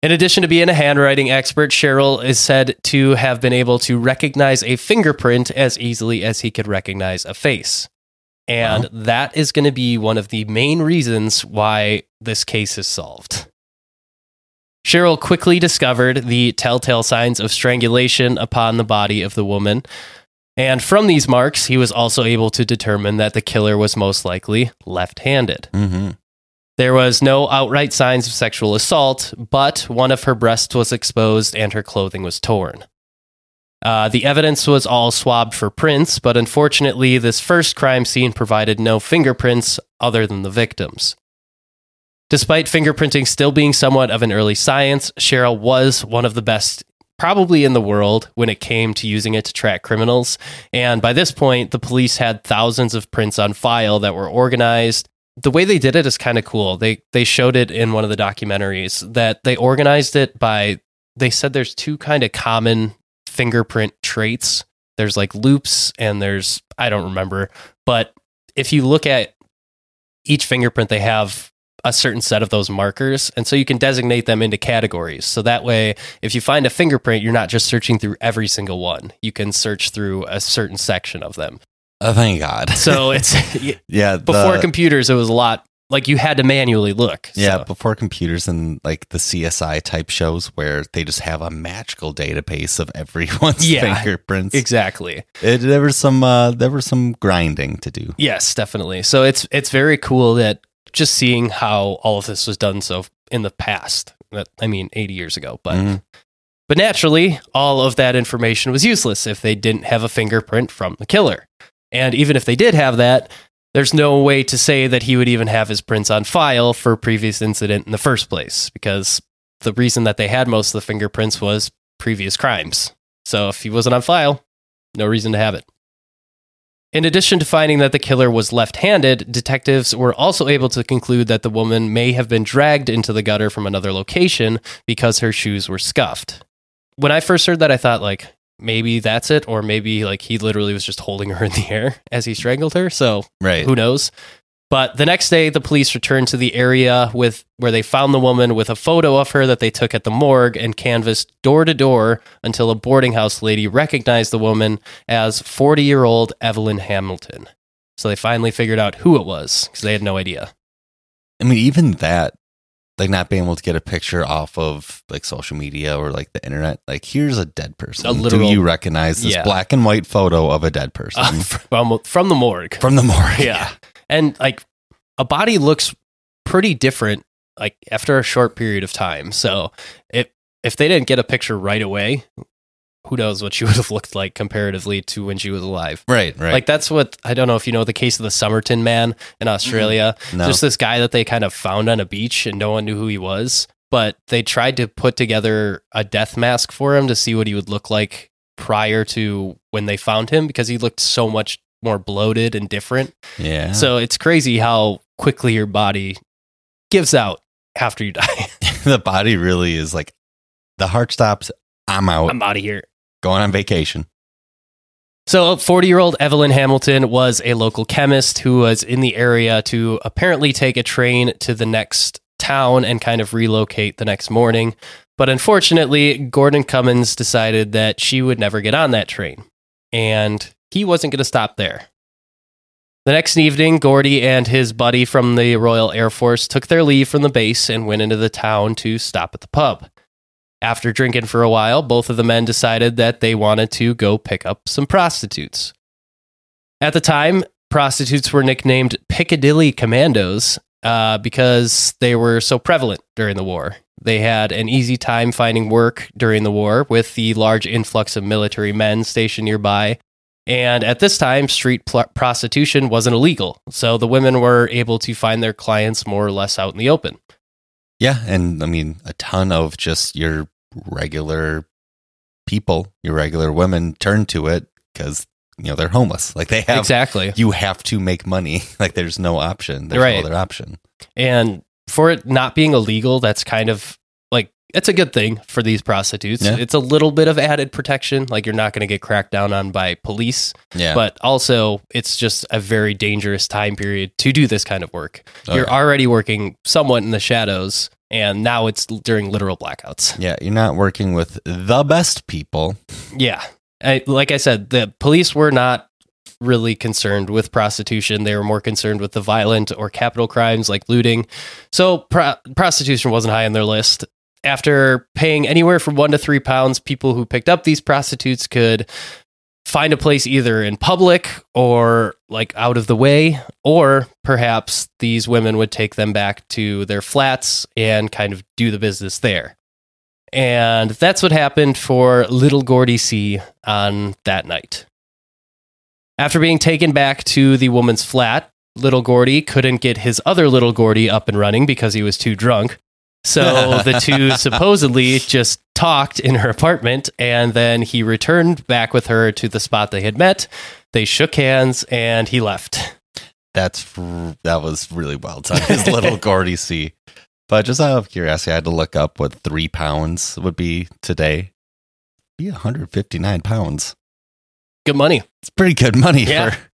In addition to being a handwriting expert, Cherrill is said to have been able to recognize a fingerprint as easily as he could recognize a face. And that is going to be one of the main reasons why this case is solved. Cherrill quickly discovered the telltale signs of strangulation upon the body of the woman. And from these marks, he was also able to determine that the killer was most likely left handed. mm-hmm. There was no outright signs of sexual assault, but one of her breasts was exposed and her clothing was torn. Uh, the evidence was all swabbed for prints, but unfortunately, this first crime scene provided no fingerprints other than the victims. Despite fingerprinting still being somewhat of an early science, Cherrill was one of the best, probably in the world, when it came to using it to track criminals. And by this point, the police had thousands of prints on file that were organized the way they did it is kind of cool. They they showed it in one of the documentaries that they organized it by they said there's two kind of common fingerprint traits. There's like loops and there's I don't remember, but if you look at each fingerprint they have a certain set of those markers and so you can designate them into categories. So that way if you find a fingerprint you're not just searching through every single one. You can search through a certain section of them. oh thank god So (laughs) it's yeah before the- computers it was a lot like you had to manually look Yeah, so. before computers and like the CSI type shows where they just have a magical database of everyone's Yeah, fingerprints. exactly It, there was some uh, there was some grinding to do. yes definitely so it's it's very cool that just seeing how all of this was done so in the past that i mean 80 years ago but Mhm. but naturally all of that information was useless if they didn't have a fingerprint from the killer and even if they did have that there's no way to say that he would even have his prints on file for previous incident in the first place because the reason that they had most of the fingerprints was previous crimes. So if he wasn't on file, no reason to have it. In addition to finding that the killer was left handed, detectives were also able to conclude that the woman may have been dragged into the gutter from another location because her shoes were scuffed. When I first heard that, I thought, like, maybe that's it, or maybe like he literally was just holding her in the air (laughs) as he strangled her. So Right. who knows? But the next day, the police returned to the area with where they found the woman with a photo of her that they took at the morgue and canvassed door to door until a boarding house lady recognized the woman as 40 year old Evelyn Hamilton. So they finally figured out who it was because they had no idea. I mean, even that, like not being able to get a picture off of like social media or like the internet, like here's a dead person. A literal- Do you recognize this Yeah. black and white photo of a dead person Uh, (laughs) from, from the morgue. from the morgue? yeah. And like a body looks pretty different like after a short period of time. So if if they didn't get a picture right away, who knows what she (laughs) would have looked like comparatively to when she was alive. Right, right. Like that's what I don't know if you know the case of the Somerton man in Australia. Mm-hmm. no. Just this guy that they kind of found on a beach and no one knew who he was, but they tried to put together a death mask for him to see what he would look like prior to when they found him because he looked so much more bloated and different. yeah. So it's crazy how quickly your body gives out after you die. (laughs) (laughs) the body really is like the heart stops. I'm out. I'm out of here. Going on vacation. So, 40 year old Evelyn Hamilton was a local chemist who was in the area to apparently take a train to the next town and kind of relocate the next morning. But unfortunately, Gordon Cummins decided that she would never get on that train. And he wasn't going to stop there. The next evening, Gordy and his buddy from the Royal Air Force took their leave from the base and went into the town to stop at the pub. After drinking for a while, both of the men decided that they wanted to go pick up some prostitutes. At the time, prostitutes were nicknamed Piccadilly Commandos uh, because they were so prevalent during the war. They had an easy time finding work during the war with the large influx of military men stationed nearby. And at this time, street pl- prostitution wasn't illegal, so the women were able to find their clients more or less out in the open. Yeah, and I mean a ton of just your regular people, your regular women turn to it because you know they're homeless. Like they have, exactly. you have to make money. (laughs) Like there's no option. There's Right. no other option. And for it not being illegal, that's kind of it's a good thing for these prostitutes. Yeah. It's a little bit of added protection. Like you're not going to get cracked down on by police, Yeah, but also it's just a very dangerous time period to do this kind of work. Oh, you're yeah. already working somewhat in the shadows, and now it's during literal blackouts. yeah, you're not working with the best people. Yeah. I, like I said, the police were not really concerned with prostitution. They were more concerned with the violent or capital crimes like looting. So pro- prostitution wasn't high on their list. After paying anywhere from one to three pounds, people who picked up these prostitutes could find a place either in public or like out of the way, or perhaps these women would take them back to their flats and kind of do the business there. And that's what happened for little Gordy C on that night. After being taken back to the woman's flat, little Gordy couldn't get his other little Gordy up and running because he was too drunk. So (laughs) the two supposedly just talked in her apartment and then he returned back with her to the spot they had met. They shook hands and he left. That's that was really well done. His little (laughs) Gordy C. But just out of curiosity, I had to look up what three pounds would be today. Be 159 pounds. Good money. It's pretty good money Yeah. for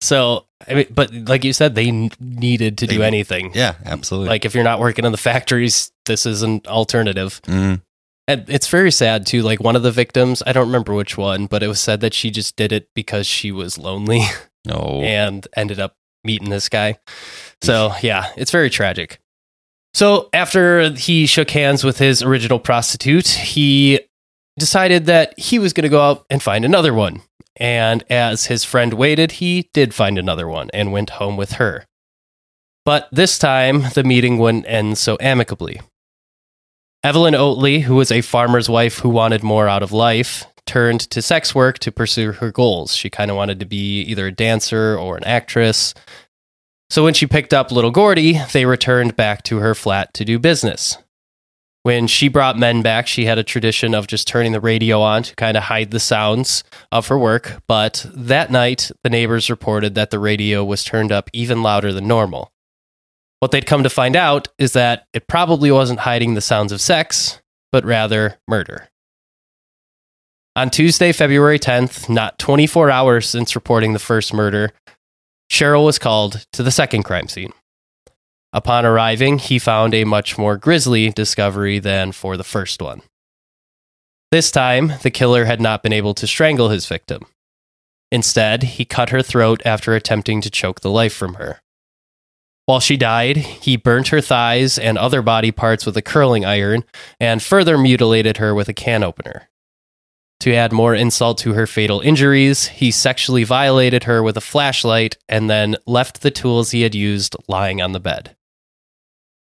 So, I mean, but like you said, they needed to do They- anything. yeah, absolutely. Like if you're not working in the factories, this is an alternative. Mm, And it's very sad too. Like one of the victims, I don't remember which one, but it was said that she just did it because she was lonely no, (laughs) and ended up meeting this guy. So yeah, it's very tragic. So after he shook hands with his original prostitute, he decided that he was going to go out and find another one. And as his friend waited, he did find another one and went home with her. But this time, the meeting wouldn't end so amicably. Evelyn Oatley, who was a farmer's wife who wanted more out of life, turned to sex work to pursue her goals. She kind of wanted to be either a dancer or an actress. So when she picked up little Gordy, they returned back to her flat to do business. When she brought men back, she had a tradition of just turning the radio on to kind of hide the sounds of her work. But that night, the neighbors reported that the radio was turned up even louder than normal. What they'd come to find out is that it probably wasn't hiding the sounds of sex, but rather murder. On Tuesday, February 10th, not 24 hours since reporting the first murder, Cherrill was called to the second crime scene. Upon arriving, he found a much more grisly discovery than for the first one. This time, the killer had not been able to strangle his victim. Instead, he cut her throat after attempting to choke the life from her. While she died, he burnt her thighs and other body parts with a curling iron and further mutilated her with a can opener. To add more insult to her fatal injuries, he sexually violated her with a flashlight and then left the tools he had used lying on the bed.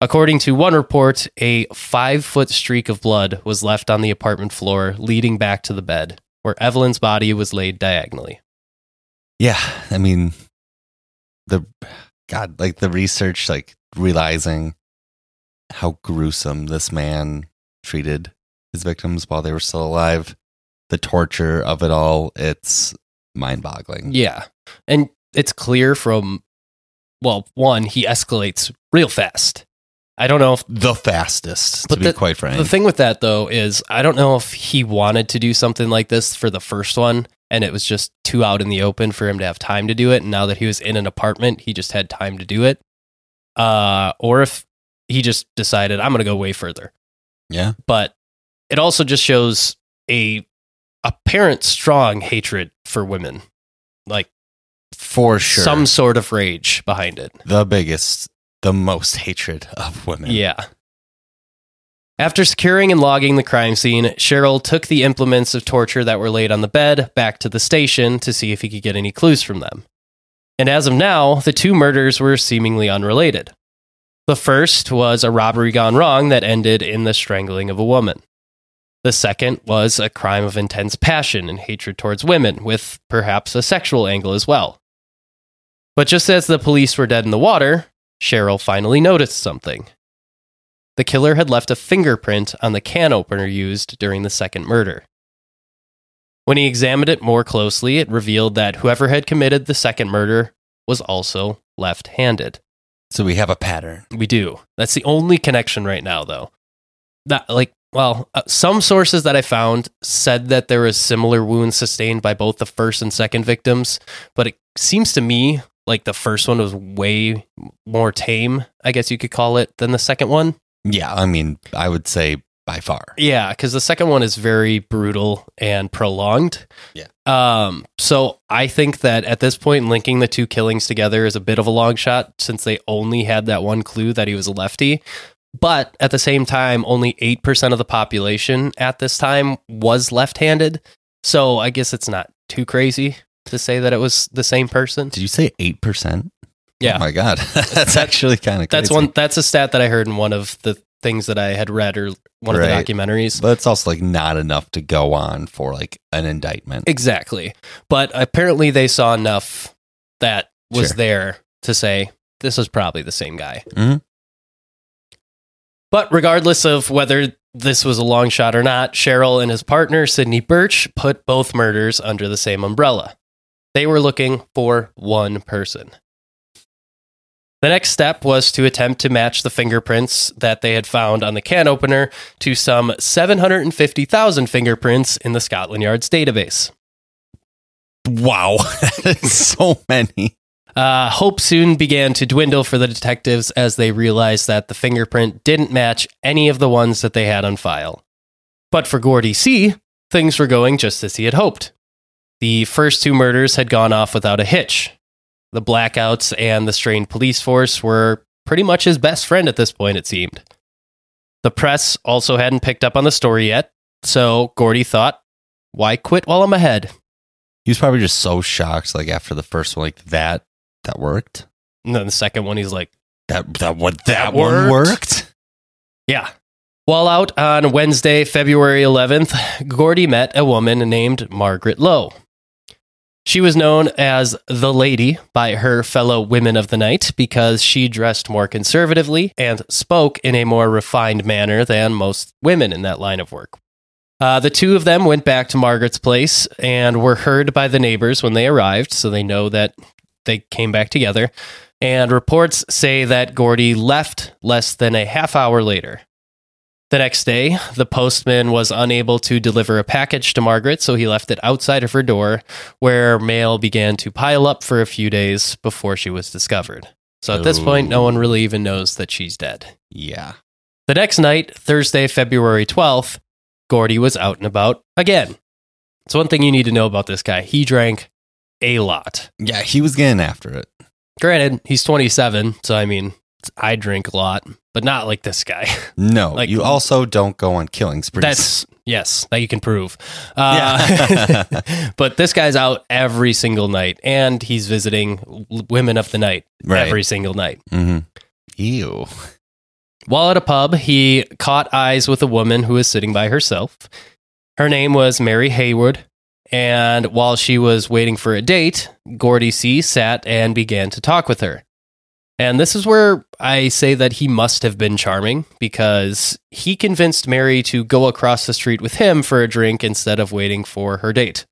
According to one report, a five foot streak of blood was left on the apartment floor, leading back to the bed, where Evelyn's body was laid diagonally. Yeah, I mean, the God, like the research, like realizing how gruesome this man treated his victims while they were still alive, the torture of it all, it's mind boggling. Yeah. And it's clear from, well, one, he escalates real fast. I don't know if The fastest, to be the- quite frank. The thing with that though is I don't know if he wanted to do something like this for the first one and it was just too out in the open for him to have time to do it and now that he was in an apartment he just had time to do it. Uh or if he just decided I'm going to go way further. yeah. But it also just shows a apparent strong hatred for women. Like For sure. some sort of rage behind it. the biggest, the most (laughs) hatred of women. Yeah. After securing and logging the crime scene, Cherrill took the implements of torture that were laid on the bed back to the station to see if he could get any clues from them. And as of now, the two murders were seemingly unrelated. The first was a robbery gone wrong that ended in the strangling of a woman. The second was a crime of intense passion and hatred towards women, with perhaps a sexual angle as well. But just as the police were dead in the water, Cherrill finally noticed something. The killer had left a fingerprint on the can opener used during the second murder. When he examined it more closely, it revealed that whoever had committed the second murder was also left handed. So we have a pattern. We do. That's the only connection right now, though. That, like, well, uh, some sources that I found said that there was similar wounds sustained by both the first and second victims, but it seems to me like the first one was way more tame, I guess you could call it, than the second one. Yeah. I mean, I would say by far. Yeah, because the second one is very brutal and prolonged. Yeah. Um. So I think that at this point, linking the two killings together is a bit of a long shot since they only had that one clue that he was a lefty. But at the same time, only eight percent of the population at this time was left-handed. So I guess it's not too crazy to say that it was the same person. Did you say 8%? Yeah. Oh my God. (laughs) That's That- (laughs) actually kind of That's one. That's a stat that I heard in one of the things that I had read or one Right. of the documentaries. But it's also like not enough to go on for like an indictment. Exactly. But apparently they saw enough that was Sure. there to say this was probably the same guy. Mhm. But regardless of whether this was a long shot or not, Cherrill and his partner, Sidney Birch, put both murders under the same umbrella. They were looking for one person. The next step was to attempt to match the fingerprints that they had found on the can opener to some 750,000 fingerprints in the Scotland Yard's database. Wow. (laughs) So many. Uh, hope soon began to dwindle for the detectives as they realized that the fingerprint didn't match any of the ones that they had on file. But for Gordy C., things were going just as he had hoped. The first two murders had gone off without a hitch. The blackouts and the strained police force were pretty much his best friend at this point, it seemed. The press also hadn't picked up on the story yet, so Gordy thought, why quit while I'm ahead? He was probably just so shocked, like after the first one, like that, that worked. And then the second one, he's like, That that what That that, one worked? worked. Yeah. While out on Wednesday, February 11th, Gordy met a woman named Margaret Lowe. She was known as the lady by her fellow women of the night because she dressed more conservatively and spoke in a more refined manner than most women in that line of work. Uh, the two of them went back to Margaret's place and were heard by the neighbors when they arrived, so they know that they came back together. And reports say that Gordy left less than a half hour later. The next day, the postman was unable to deliver a package to Margaret, so he left it outside of her door, where mail began to pile up for a few days before she was discovered. So at this point, no one really even knows that she's dead. Yeah. The next night, Thursday, February 12th, Gordy was out and about again. It's one thing you need to know about this guy he drank a lot. Yeah, he was getting after it. Granted, he's 27, so I mean, I drink a lot, but not like this guy. (laughs) No, Like- you also don't go on killing sprees. That's, yes, that you can prove. Uh, yeah. (laughs) (laughs) but this guy's out every single night, and he's visiting women of the night Right. every single night. Mm-hmm. Ew. While at a pub, he caught eyes with a woman who was sitting by herself. Her name was Mary Hayward, and while she was waiting for a date, Gordy C sat and began to talk with her. And this is where I say that he must have been charming because he convinced Mary to go across the street with him for a drink instead of waiting for her date.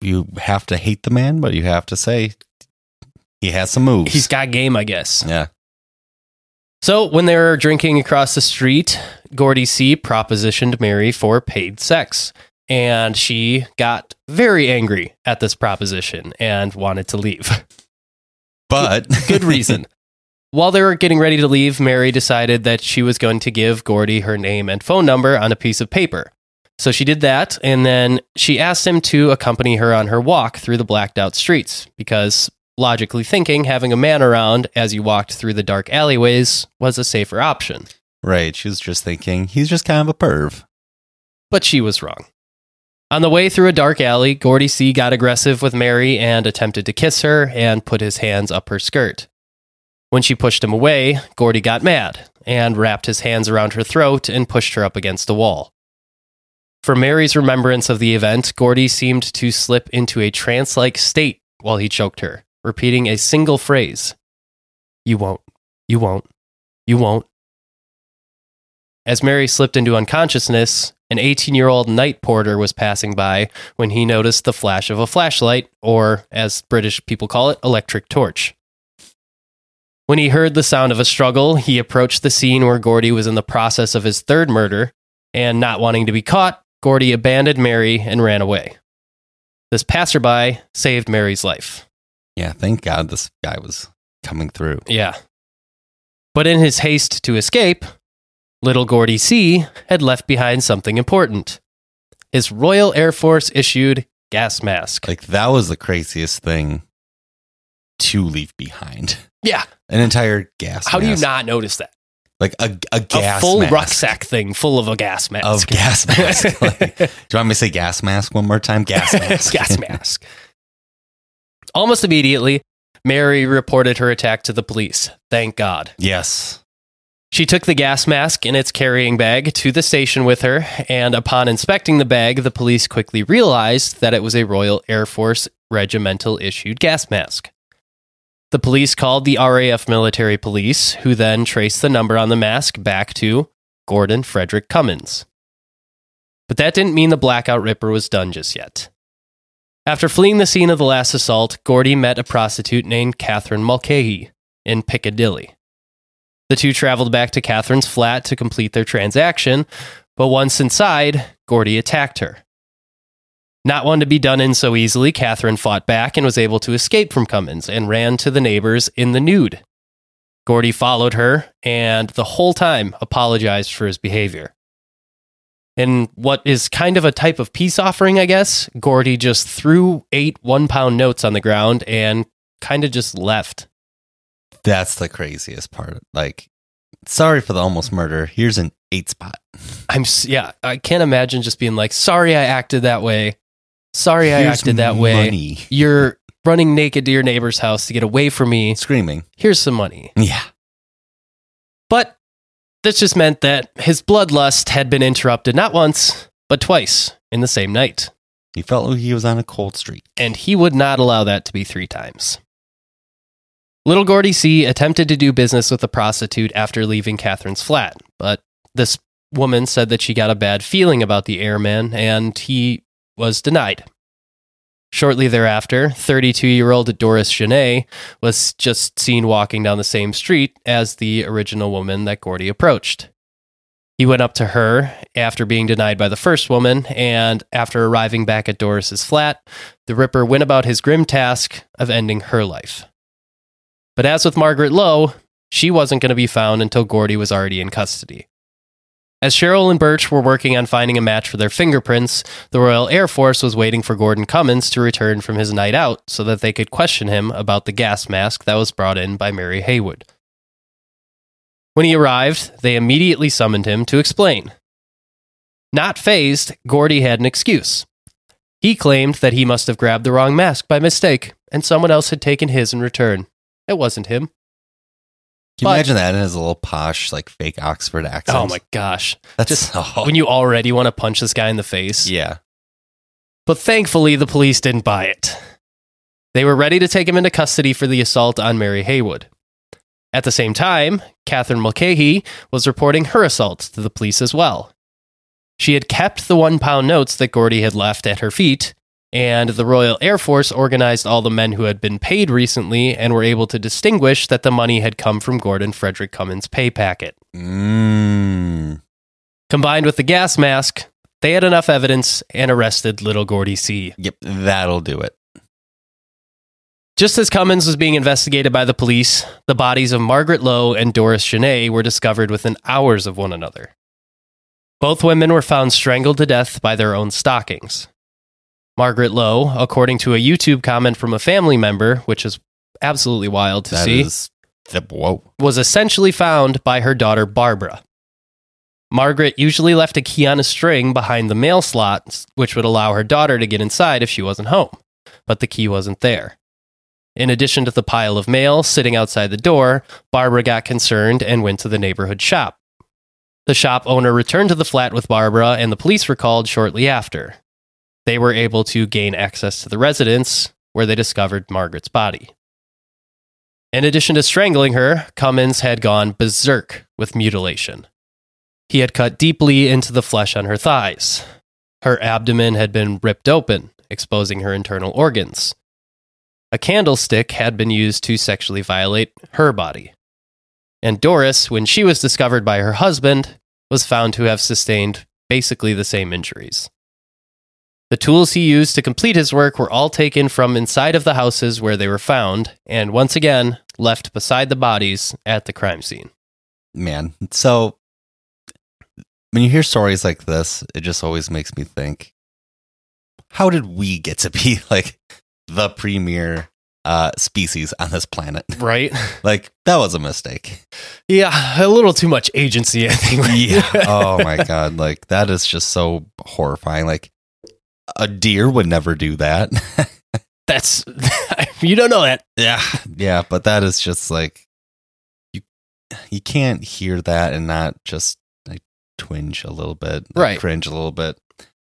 You have to hate the man, but you have to say he has some moves. He's got game, I guess. yeah. So, when they were drinking across the street, Gordy C propositioned Mary for paid sex. And she got very angry at this proposition and wanted to leave. But Good reason. (laughs) While they were getting ready to leave, Mary decided that she was going to give Gordy her name and phone number on a piece of paper. So she did that, and then she asked him to accompany her on her walk through the blacked out streets because, logically thinking, having a man around as you walked through the dark alleyways was a safer option. right, she was just thinking he's just kind of a perv. But she was wrong. On the way through a dark alley, Gordy C got aggressive with Mary and attempted to kiss her and put his hands up her skirt. When she pushed him away, Gordy got mad and wrapped his hands around her throat and pushed her up against a wall. For Mary's remembrance of the event, Gordy seemed to slip into a trance like state while he choked her, repeating a single phrase You won't, you won't, you won't. As Mary slipped into unconsciousness, an 18 year old night porter was passing by when he noticed the flash of a flashlight, or as British people call it, electric torch. When he heard the sound of a struggle, he approached the scene where Gordy was in the process of his third murder, and not wanting to be caught, Gordy abandoned Mary and ran away. This passerby saved Mary's life. Yeah, thank God this guy was coming through. Yeah. But in his haste to escape, little Gordy C had left behind something important his Royal Air Force issued gas mask. Like that was the craziest thing to leave behind. (laughs) yeah. An entire gas. How do you not notice that? like a a gas a full mask rucksack thing full of a gas mask. of gas (laughs) mask? Like, do you want me to say gas mask one more time? Gas (laughs) mask. gas mask. Almost immediately, Mary reported her attack to the police. Thank God. yes. She took the gas mask in its carrying bag to the station with her, and upon inspecting the bag, the police quickly realized that it was a Royal Air Force regimental issued gas mask. The police called the RAF military police, who then traced the number on the mask back to Gordon Frederick Cummins. But that didn't mean the Blackout Ripper was done just yet. After fleeing the scene of the last assault, Gordy met a prostitute named Catherine Mulcahy in Piccadilly. The two traveled back to Catherine's flat to complete their transaction, but once inside, Gordy attacked her. Not one to be done in so easily, Catherine fought back and was able to escape from Cummins and ran to the neighbors in the nude. Gordy followed her and the whole time apologized for his behavior. In what is kind of a type of peace offering, I guess, Gordy just threw eight one pound notes on the ground and kind of just left. That's the craziest part. Like, sorry for the almost murder. Here's an eight spot. I'm yeah, I can't imagine just being like, "Sorry, I acted that way. Sorry, I Here's acted that way. Money. You're running naked to your neighbor's house to get away from me. Screaming. Here's some money." Yeah. But this just meant that his bloodlust had been interrupted not once, but twice in the same night. He felt like he was on a cold streak. and he would not allow that to be three times. Little Gordy C attempted to do business with a prostitute after leaving Catherine's flat, but this woman said that she got a bad feeling about the airman and he was denied. Shortly thereafter, 32 year old Doris Jouannet was just seen walking down the same street as the original woman that Gordy approached. He went up to her after being denied by the first woman, and after arriving back at Doris's flat, the Ripper went about his grim task of ending her life. But as with Margaret Lowe, she wasn't going to be found until Gordy was already in custody. As Cherrill and Birch were working on finding a match for their fingerprints, the Royal Air Force was waiting for Gordon Cummins to return from his night out so that they could question him about the gas mask that was brought in by Mary Haywood. When he arrived, they immediately summoned him to explain. Not phased, Gordy had an excuse. He claimed that he must have grabbed the wrong mask by mistake, and someone else had taken his in return. It wasn't him. Can you But- imagine that in his little posh, like fake Oxford accent? Oh my gosh. That's just so, When you already want to punch this guy in the face. yeah. But thankfully, the police didn't buy it. They were ready to take him into custody for the assault on Mary Haywood. At the same time, Catherine Mulcahy was reporting her assault to the police as well. She had kept the one pound notes that Gordy had left at her feet, and the Royal Air Force organized all the men who had been paid recently and were able to distinguish that the money had come from Gordon Frederick Cummins' pay packet. Mm. Combined with the gas mask, they had enough evidence and arrested little Gordy C. Yep, that'll do it. Just as Cummins was being investigated by the police, the bodies of Margaret Lowe and Doris Jouannet were discovered within hours of one another. Both women were found strangled to death by their own stockings. Margaret Lowe, according to a YouTube comment from a family member, which is absolutely wild to That see, is whoa. was essentially found by her daughter Barbara. Margaret usually left a key on a string behind the mail slot, which would allow her daughter to get inside if she wasn't home, but the key wasn't there. In addition to the pile of mail sitting outside the door, Barbara got concerned and went to the neighborhood shop. The shop owner returned to the flat with Barbara, and the police were called shortly after. They were able to gain access to the residence, where they discovered Margaret's body. In addition to strangling her, Cummins had gone berserk with mutilation. He had cut deeply into the flesh on her thighs. Her abdomen had been ripped open, exposing her internal organs. A candlestick had been used to sexually violate her body. And Doris, when she was discovered by her husband, was found to have sustained basically the same injuries. The tools he used to complete his work were all taken from inside of the houses where they were found, and once again left beside the bodies at the crime scene. Man. So when you hear stories like this, it just always makes me think how did we get to be (laughs) like the premier uh species on this planet? (laughs) Right? Like that was a mistake. Yeah, a little too much agency, I think. yeah. (laughs) Oh my god, like that is just so horrifying. Like a deer would never do that. (laughs) That's (laughs) you don't know that. yeah. Yeah, but that is just like you you can't hear that and not just like twinge a little bit, like, Right. cringe a little bit.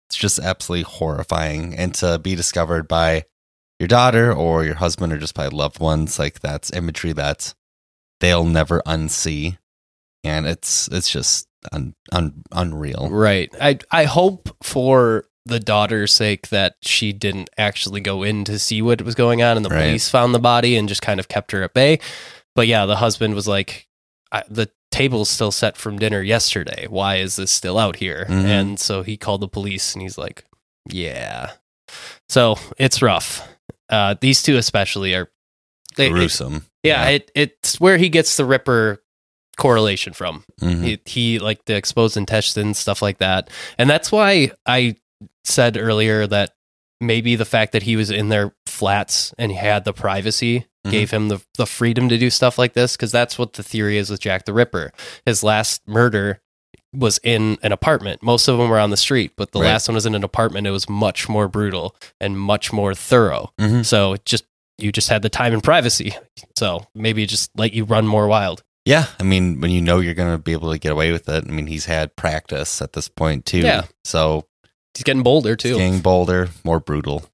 It's just absolutely horrifying and to be discovered by your daughter or your husband or just by loved ones, like that's imagery that they'll never unsee. And it's it's just un, un, unreal. Right. I I hope for the daughter's sake that she didn't actually go in to see what was going on and the Right. police found the body and just kind of kept her at bay. But yeah, the husband was like I, the table's still set from dinner yesterday. Why is this still out here? Mhm. And so he called the police and he's like, "Yeah." So, it's rough. Uh these two especially are they, it- Gruesome. yeah, It, it's where he gets the Ripper correlation from. Mhm. He, he like the exposed intestines, stuff like that, and that's why I said earlier that maybe the fact that he was in their flats and he had the privacy Mhm. gave him the the freedom to do stuff like this because that's what the theory is with Jack the Ripper. His last murder was in an apartment. Most of them were on the street, but the Right. last one was in an apartment. It was much more brutal and much more thorough. Mhm. So it just you just had the time and privacy. So maybe it just let you run more wild. Yeah, I mean, when you know you're going to be able to get away with it, I mean, he's had practice at this point too. Yeah. So He's getting bolder too. Getting bolder, more brutal.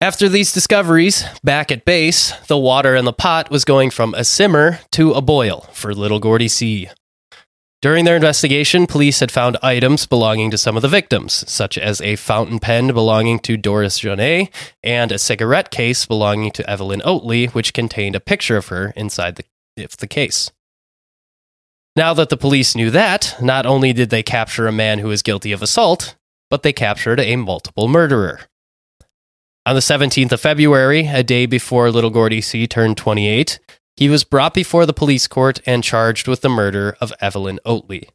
After these discoveries, back at base, the water in the pot was going from a simmer to a boil for little Gordy C. During their investigation, police had found items belonging to some of the victims, such as a fountain pen belonging to Doris Jouannet and a cigarette case belonging to Evelyn Oatley, which contained a picture of her inside the, if the case. Now that the police knew that, not only did they capture a man who was guilty of assault, but they captured a multiple murderer. On the 17th of February, a day before little Gordy C turned 28, he was brought before the police court and charged with the murder of Evelyn Oatley.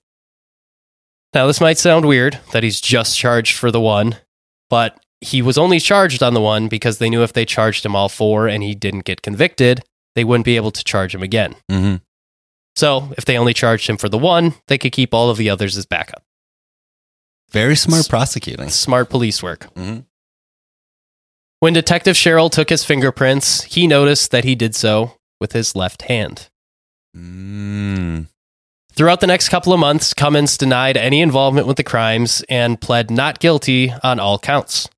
Now, this might sound weird that he's just charged for the one, but he was only charged on the one because they knew if they charged him all four and he didn't get convicted, they wouldn't be able to charge him again. Mm-hmm. So, if they only charged him for the one, they could keep all of the others as backup. Very smart S- prosecuting. Smart police work. hmm When Detective Cherrill took his fingerprints, he noticed that he did so with his left hand. Mm. Throughout the next couple of months, Cummins denied any involvement with the crimes and pled not guilty on all counts.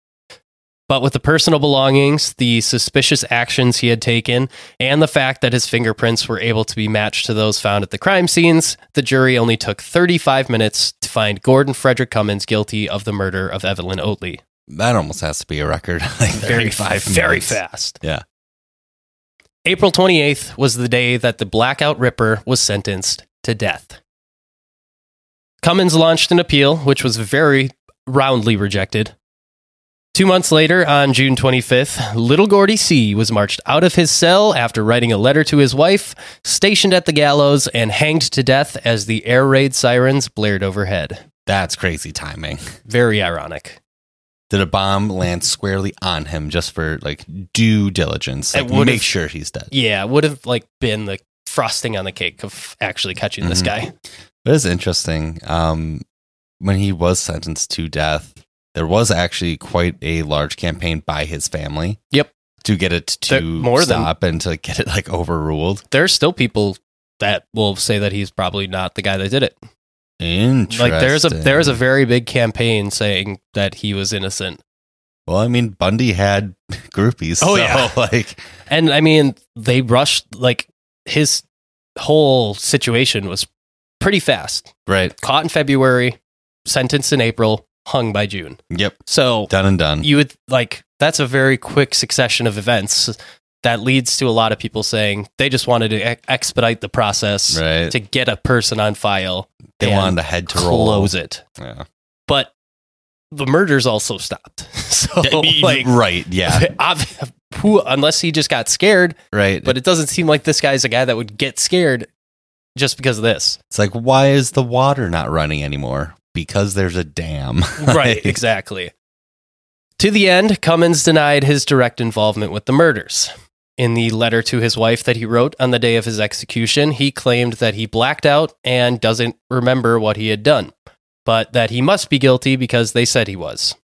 But with the personal belongings, the suspicious actions he had taken, and the fact that his fingerprints were able to be matched to those found at the crime scenes, the jury only took 35 minutes to find Gordon Frederick Cummins guilty of the murder of Evelyn Oatley. That almost has to be a record. (laughs) like Very, 35 very fast. Yeah. April 28th was the day that the Blackout Ripper was sentenced to death. Cummins launched an appeal, which was very roundly rejected. Two months later, on June 25th, little Gordy C was marched out of his cell after writing a letter to his wife, stationed at the gallows, and hanged to death as the air raid sirens blared overhead. That's crazy timing. Very ironic. Did a bomb land squarely on him just for like due diligence? Like make sure he's dead. Yeah, it would have like been the frosting on the cake of actually catching this Mhm. guy. It is interesting. Um, when he was sentenced to death, there was actually quite a large campaign by his family. Yep. To get it There- to more than- stop and to get it like overruled. There's still people that will say that he's probably not the guy that did it. Interesting. Like there's a there's a very big campaign saying that he was innocent. well, I mean, Bundy had (laughs) groupies. Oh, so, yeah. (laughs) like And I mean, they rushed like his whole situation was pretty fast. right. Caught in February, sentenced in April, hung by June. Yep. So Done and done. you would like that's a very quick succession of events that leads to a lot of people saying they just wanted to ex- expedite the process right. to get a person on file, They wanted the head to roll. close it. Yeah. But the murders also stopped. (laughs) So like right. Yeah. (laughs) who unless he just got scared, Right. but it doesn't seem like this guy's a guy that would get scared just because of this. it's like, why is the water not running anymore? Because there's a dam. (laughs) Right, exactly. To the end, Cummins denied his direct involvement with the murders. In the letter to his wife that he wrote on the day of his execution, he claimed that he blacked out and doesn't remember what he had done, but that he must be guilty because they said he was.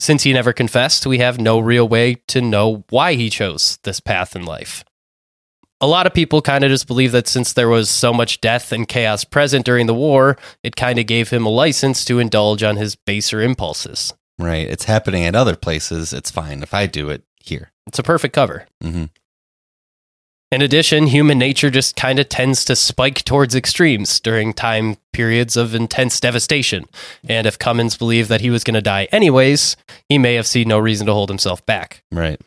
Since he never confessed, we have no real way to know why he chose this path in life. A lot of people kind of just believe that since there was so much death and chaos present during the war, it kind of gave him a license to indulge on his baser impulses. Right. It's happening at other places. It's fine if I do it here. It's a perfect cover. hmm In addition, human nature just kind of tends to spike towards extremes during time periods of intense devastation. And if Cummins believed that he was going to die anyways, he may have seen no reason to hold himself back. Right.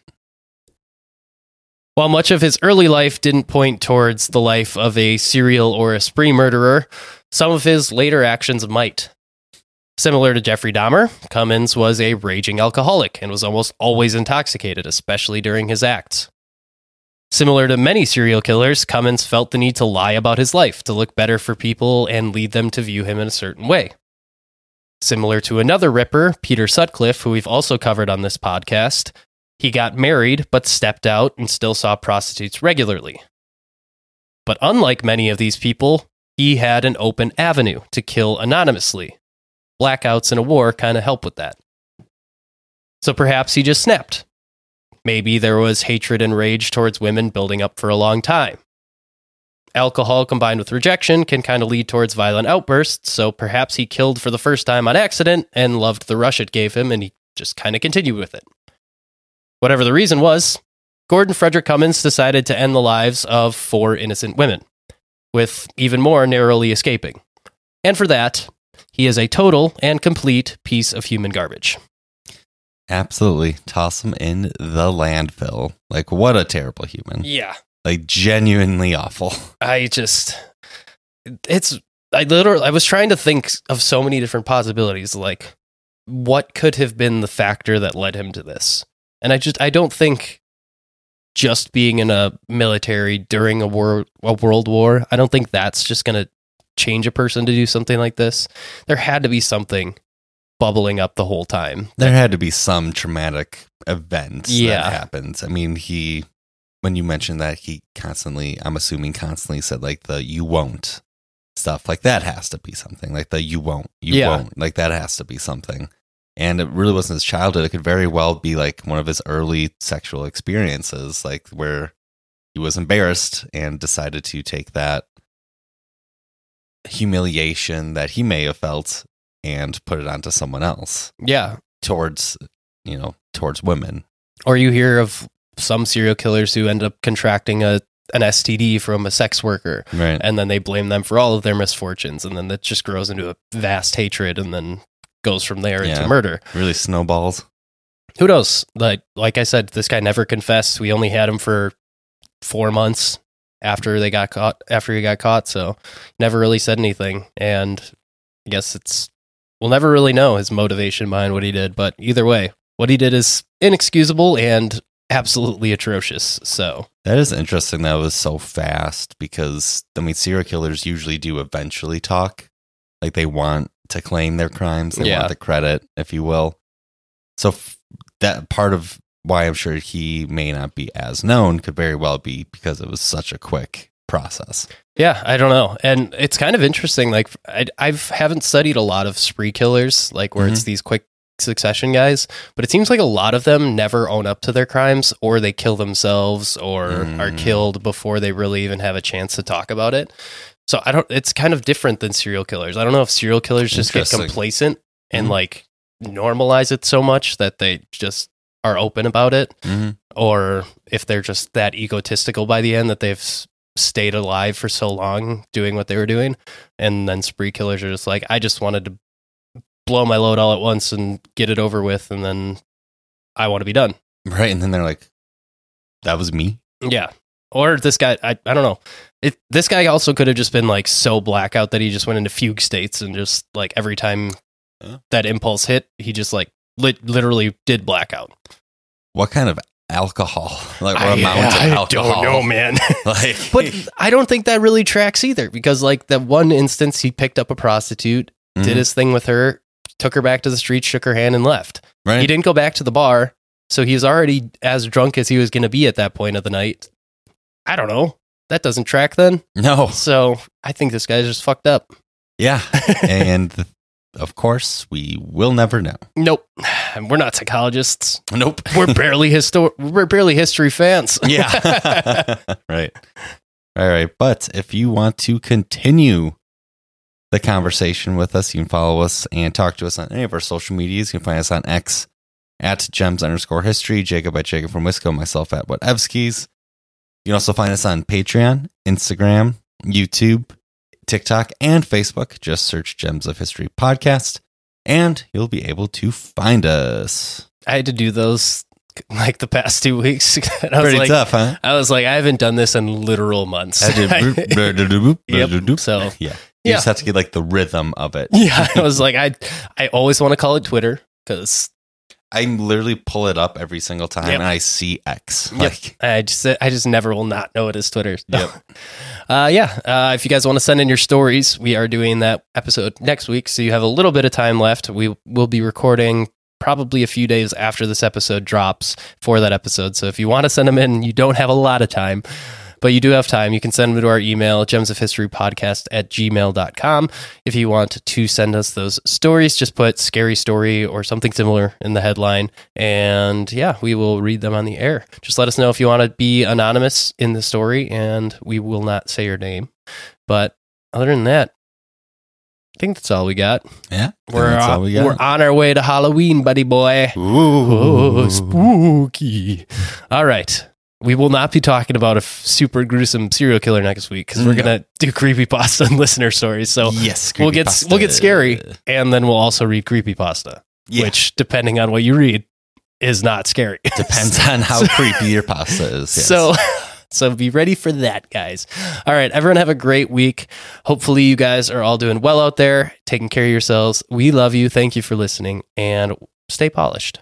While much of his early life didn't point towards the life of a serial or a spree murderer, some of his later actions might. Similar to Jeffrey Dahmer, Cummins was a raging alcoholic and was almost always intoxicated, especially during his acts. Similar to many serial killers, Cummins felt the need to lie about his life to look better for people and lead them to view him in a certain way. Similar to another Ripper, Peter Sutcliffe, who we've also covered on this podcast, he got married but stepped out and still saw prostitutes regularly. But unlike many of these people, he had an open avenue to kill anonymously. Blackouts in a war kind of help with that. So perhaps he just snapped. Maybe there was hatred and rage towards women building up for a long time. alcohol combined with rejection can kind of lead towards violent outbursts. So perhaps he killed for the first time on accident and loved the rush it gave him, and he just kind of continued with it. Whatever the reason was, Gordon Frederick Cummins decided to end the lives of four innocent women, with even more narrowly escaping. And for that, he is a total and complete piece of human garbage. Absolutely. Toss him in the landfill. Like, what a terrible human. Yeah. Like, genuinely awful. (laughs) I just, it's, I literally, I was trying to think of so many different possibilities. Like, what could have been the factor that led him to this? And I just, I don't think just being in a military during a war, a world war, I don't think that's just going to change a person to do something like this. There had to be something bubbling up the whole time. There had to be some traumatic event Yeah. that happens. I mean, he, when you mentioned that, he constantly, I'm assuming, constantly said like the you won't stuff. Like that has to be something. Like the you won't, you Yeah. won't. Like that has to be something. And it really wasn't his childhood. It could very well be like one of his early sexual experiences, like where he was embarrassed and decided to take that humiliation that he may have felt and put it onto someone else. Yeah. towards you know towards women. Or you hear of some serial killers who end up contracting a an STD from a sex worker. Right. And then they blame them for all of their misfortunes. And then that just grows into a vast hatred. And then goes from there Yeah. into murder. really snowballs Who knows? Like like I said, this guy never confessed. We only had him for 4 months after they got caught after he got caught, so never really said anything and I guess it's we'll never really know his motivation behind what he did, but either way, what he did is inexcusable and absolutely atrocious. So, that is interesting that it was so fast because i mean serial killers usually do eventually talk like they want to claim their crimes they Yeah. want the credit if you will so f- that part of why i'm sure he may not be as known could very well be because it was such a quick process Yeah, I don't know, and it's kind of interesting. Like I, I've haven't studied a lot of spree killers, like where it's these quick succession guys, but it seems like a lot of them never own up to their crimes, or they kill themselves, or are Mm. killed before they really even have a chance to talk about it. So I don't. It's kind of different than serial killers. I don't know if serial killers just get complacent and Mhm. like normalize it so much that they just are open about it, mm-hmm. or if they're just that egotistical by the end that they've stayed alive for so long doing what they were doing and then spree killers are just like i just wanted to blow my load all at once and get it over with and then i want to be done right and then they're like that was me yeah or this guy i, I don't know it, this guy also could have just been like so blackout that he just went into fugue states and just like every time Yeah. that impulse hit he just like lit, literally did blackout what kind of alcohol (laughs) like what I- amount of I alcohol don't know man (laughs) (laughs) like But I don't think that really tracks either because, like, that one instance he picked up a prostitute, did Mhm. his thing with her, took her back to the street, shook her hand, and left. right He didn't go back to the bar. So he was already as drunk as he was going to be at that point of the night. I don't know. That doesn't track then. no So I think this guy's just fucked up. yeah (laughs) and of course we will never know Nope. (sighs) We're not psychologists. nope (laughs) We're barely histor- We're barely history fans. (laughs) yeah right all right but if you want to continue the conversation with us you can follow us and talk to us on any of our social medias you can find us on x at gems underscore history jacob at jacob from wisco myself at whatevskis you can also find us on patreon instagram youtube tiktok and facebook just search gems of history podcast and you'll be able to find us I had to do those like the past two weeks. (laughs) I was pretty like, tough huh I was like, I haven't done this in literal months. Yep. So yeah. You Yeah. just have to get like the rhythm of it. (laughs) yeah, I was (laughs) like, I I always want to call it Twitter because I literally pull it up every single time Yep. and I see X. Yep. Like, I just I just never will not know it is Twitter. Yep. (laughs) uh, yeah. Uh, if you guys want to send in your stories, we are doing that episode next week, so you have a little bit of time left. We will be recording probably a few days after this episode drops for that episode. So if you want to send them in, you don't have a lot of time. But you do have time. You can send them to our email, gems of history podcast at gmail.com. If you want to send us those stories, just put scary story or something similar in the headline. And yeah, we will read them on the air. Just let us know if you want to be anonymous in the story, and we will not say your name. But other than that, I think that's all we got. Yeah. We're that's on, all we got. we're on our way to Halloween, buddy boy. Ooh. Oh, spooky. All right. We will not be talking about a f- super gruesome serial killer next week because we're No. gonna do creepy pasta and (laughs) listener stories. So yes, we'll get creepypasta. we'll get scary, and then we'll also read creepypasta, Yeah. which depending on what you read is not scary. (laughs) Depends on how creepy your pasta is. (laughs) yes. So so be ready for that, guys. All right, everyone have a great week. Hopefully you guys are all doing well out there, taking care of yourselves. We love you. Thank you for listening and stay polished.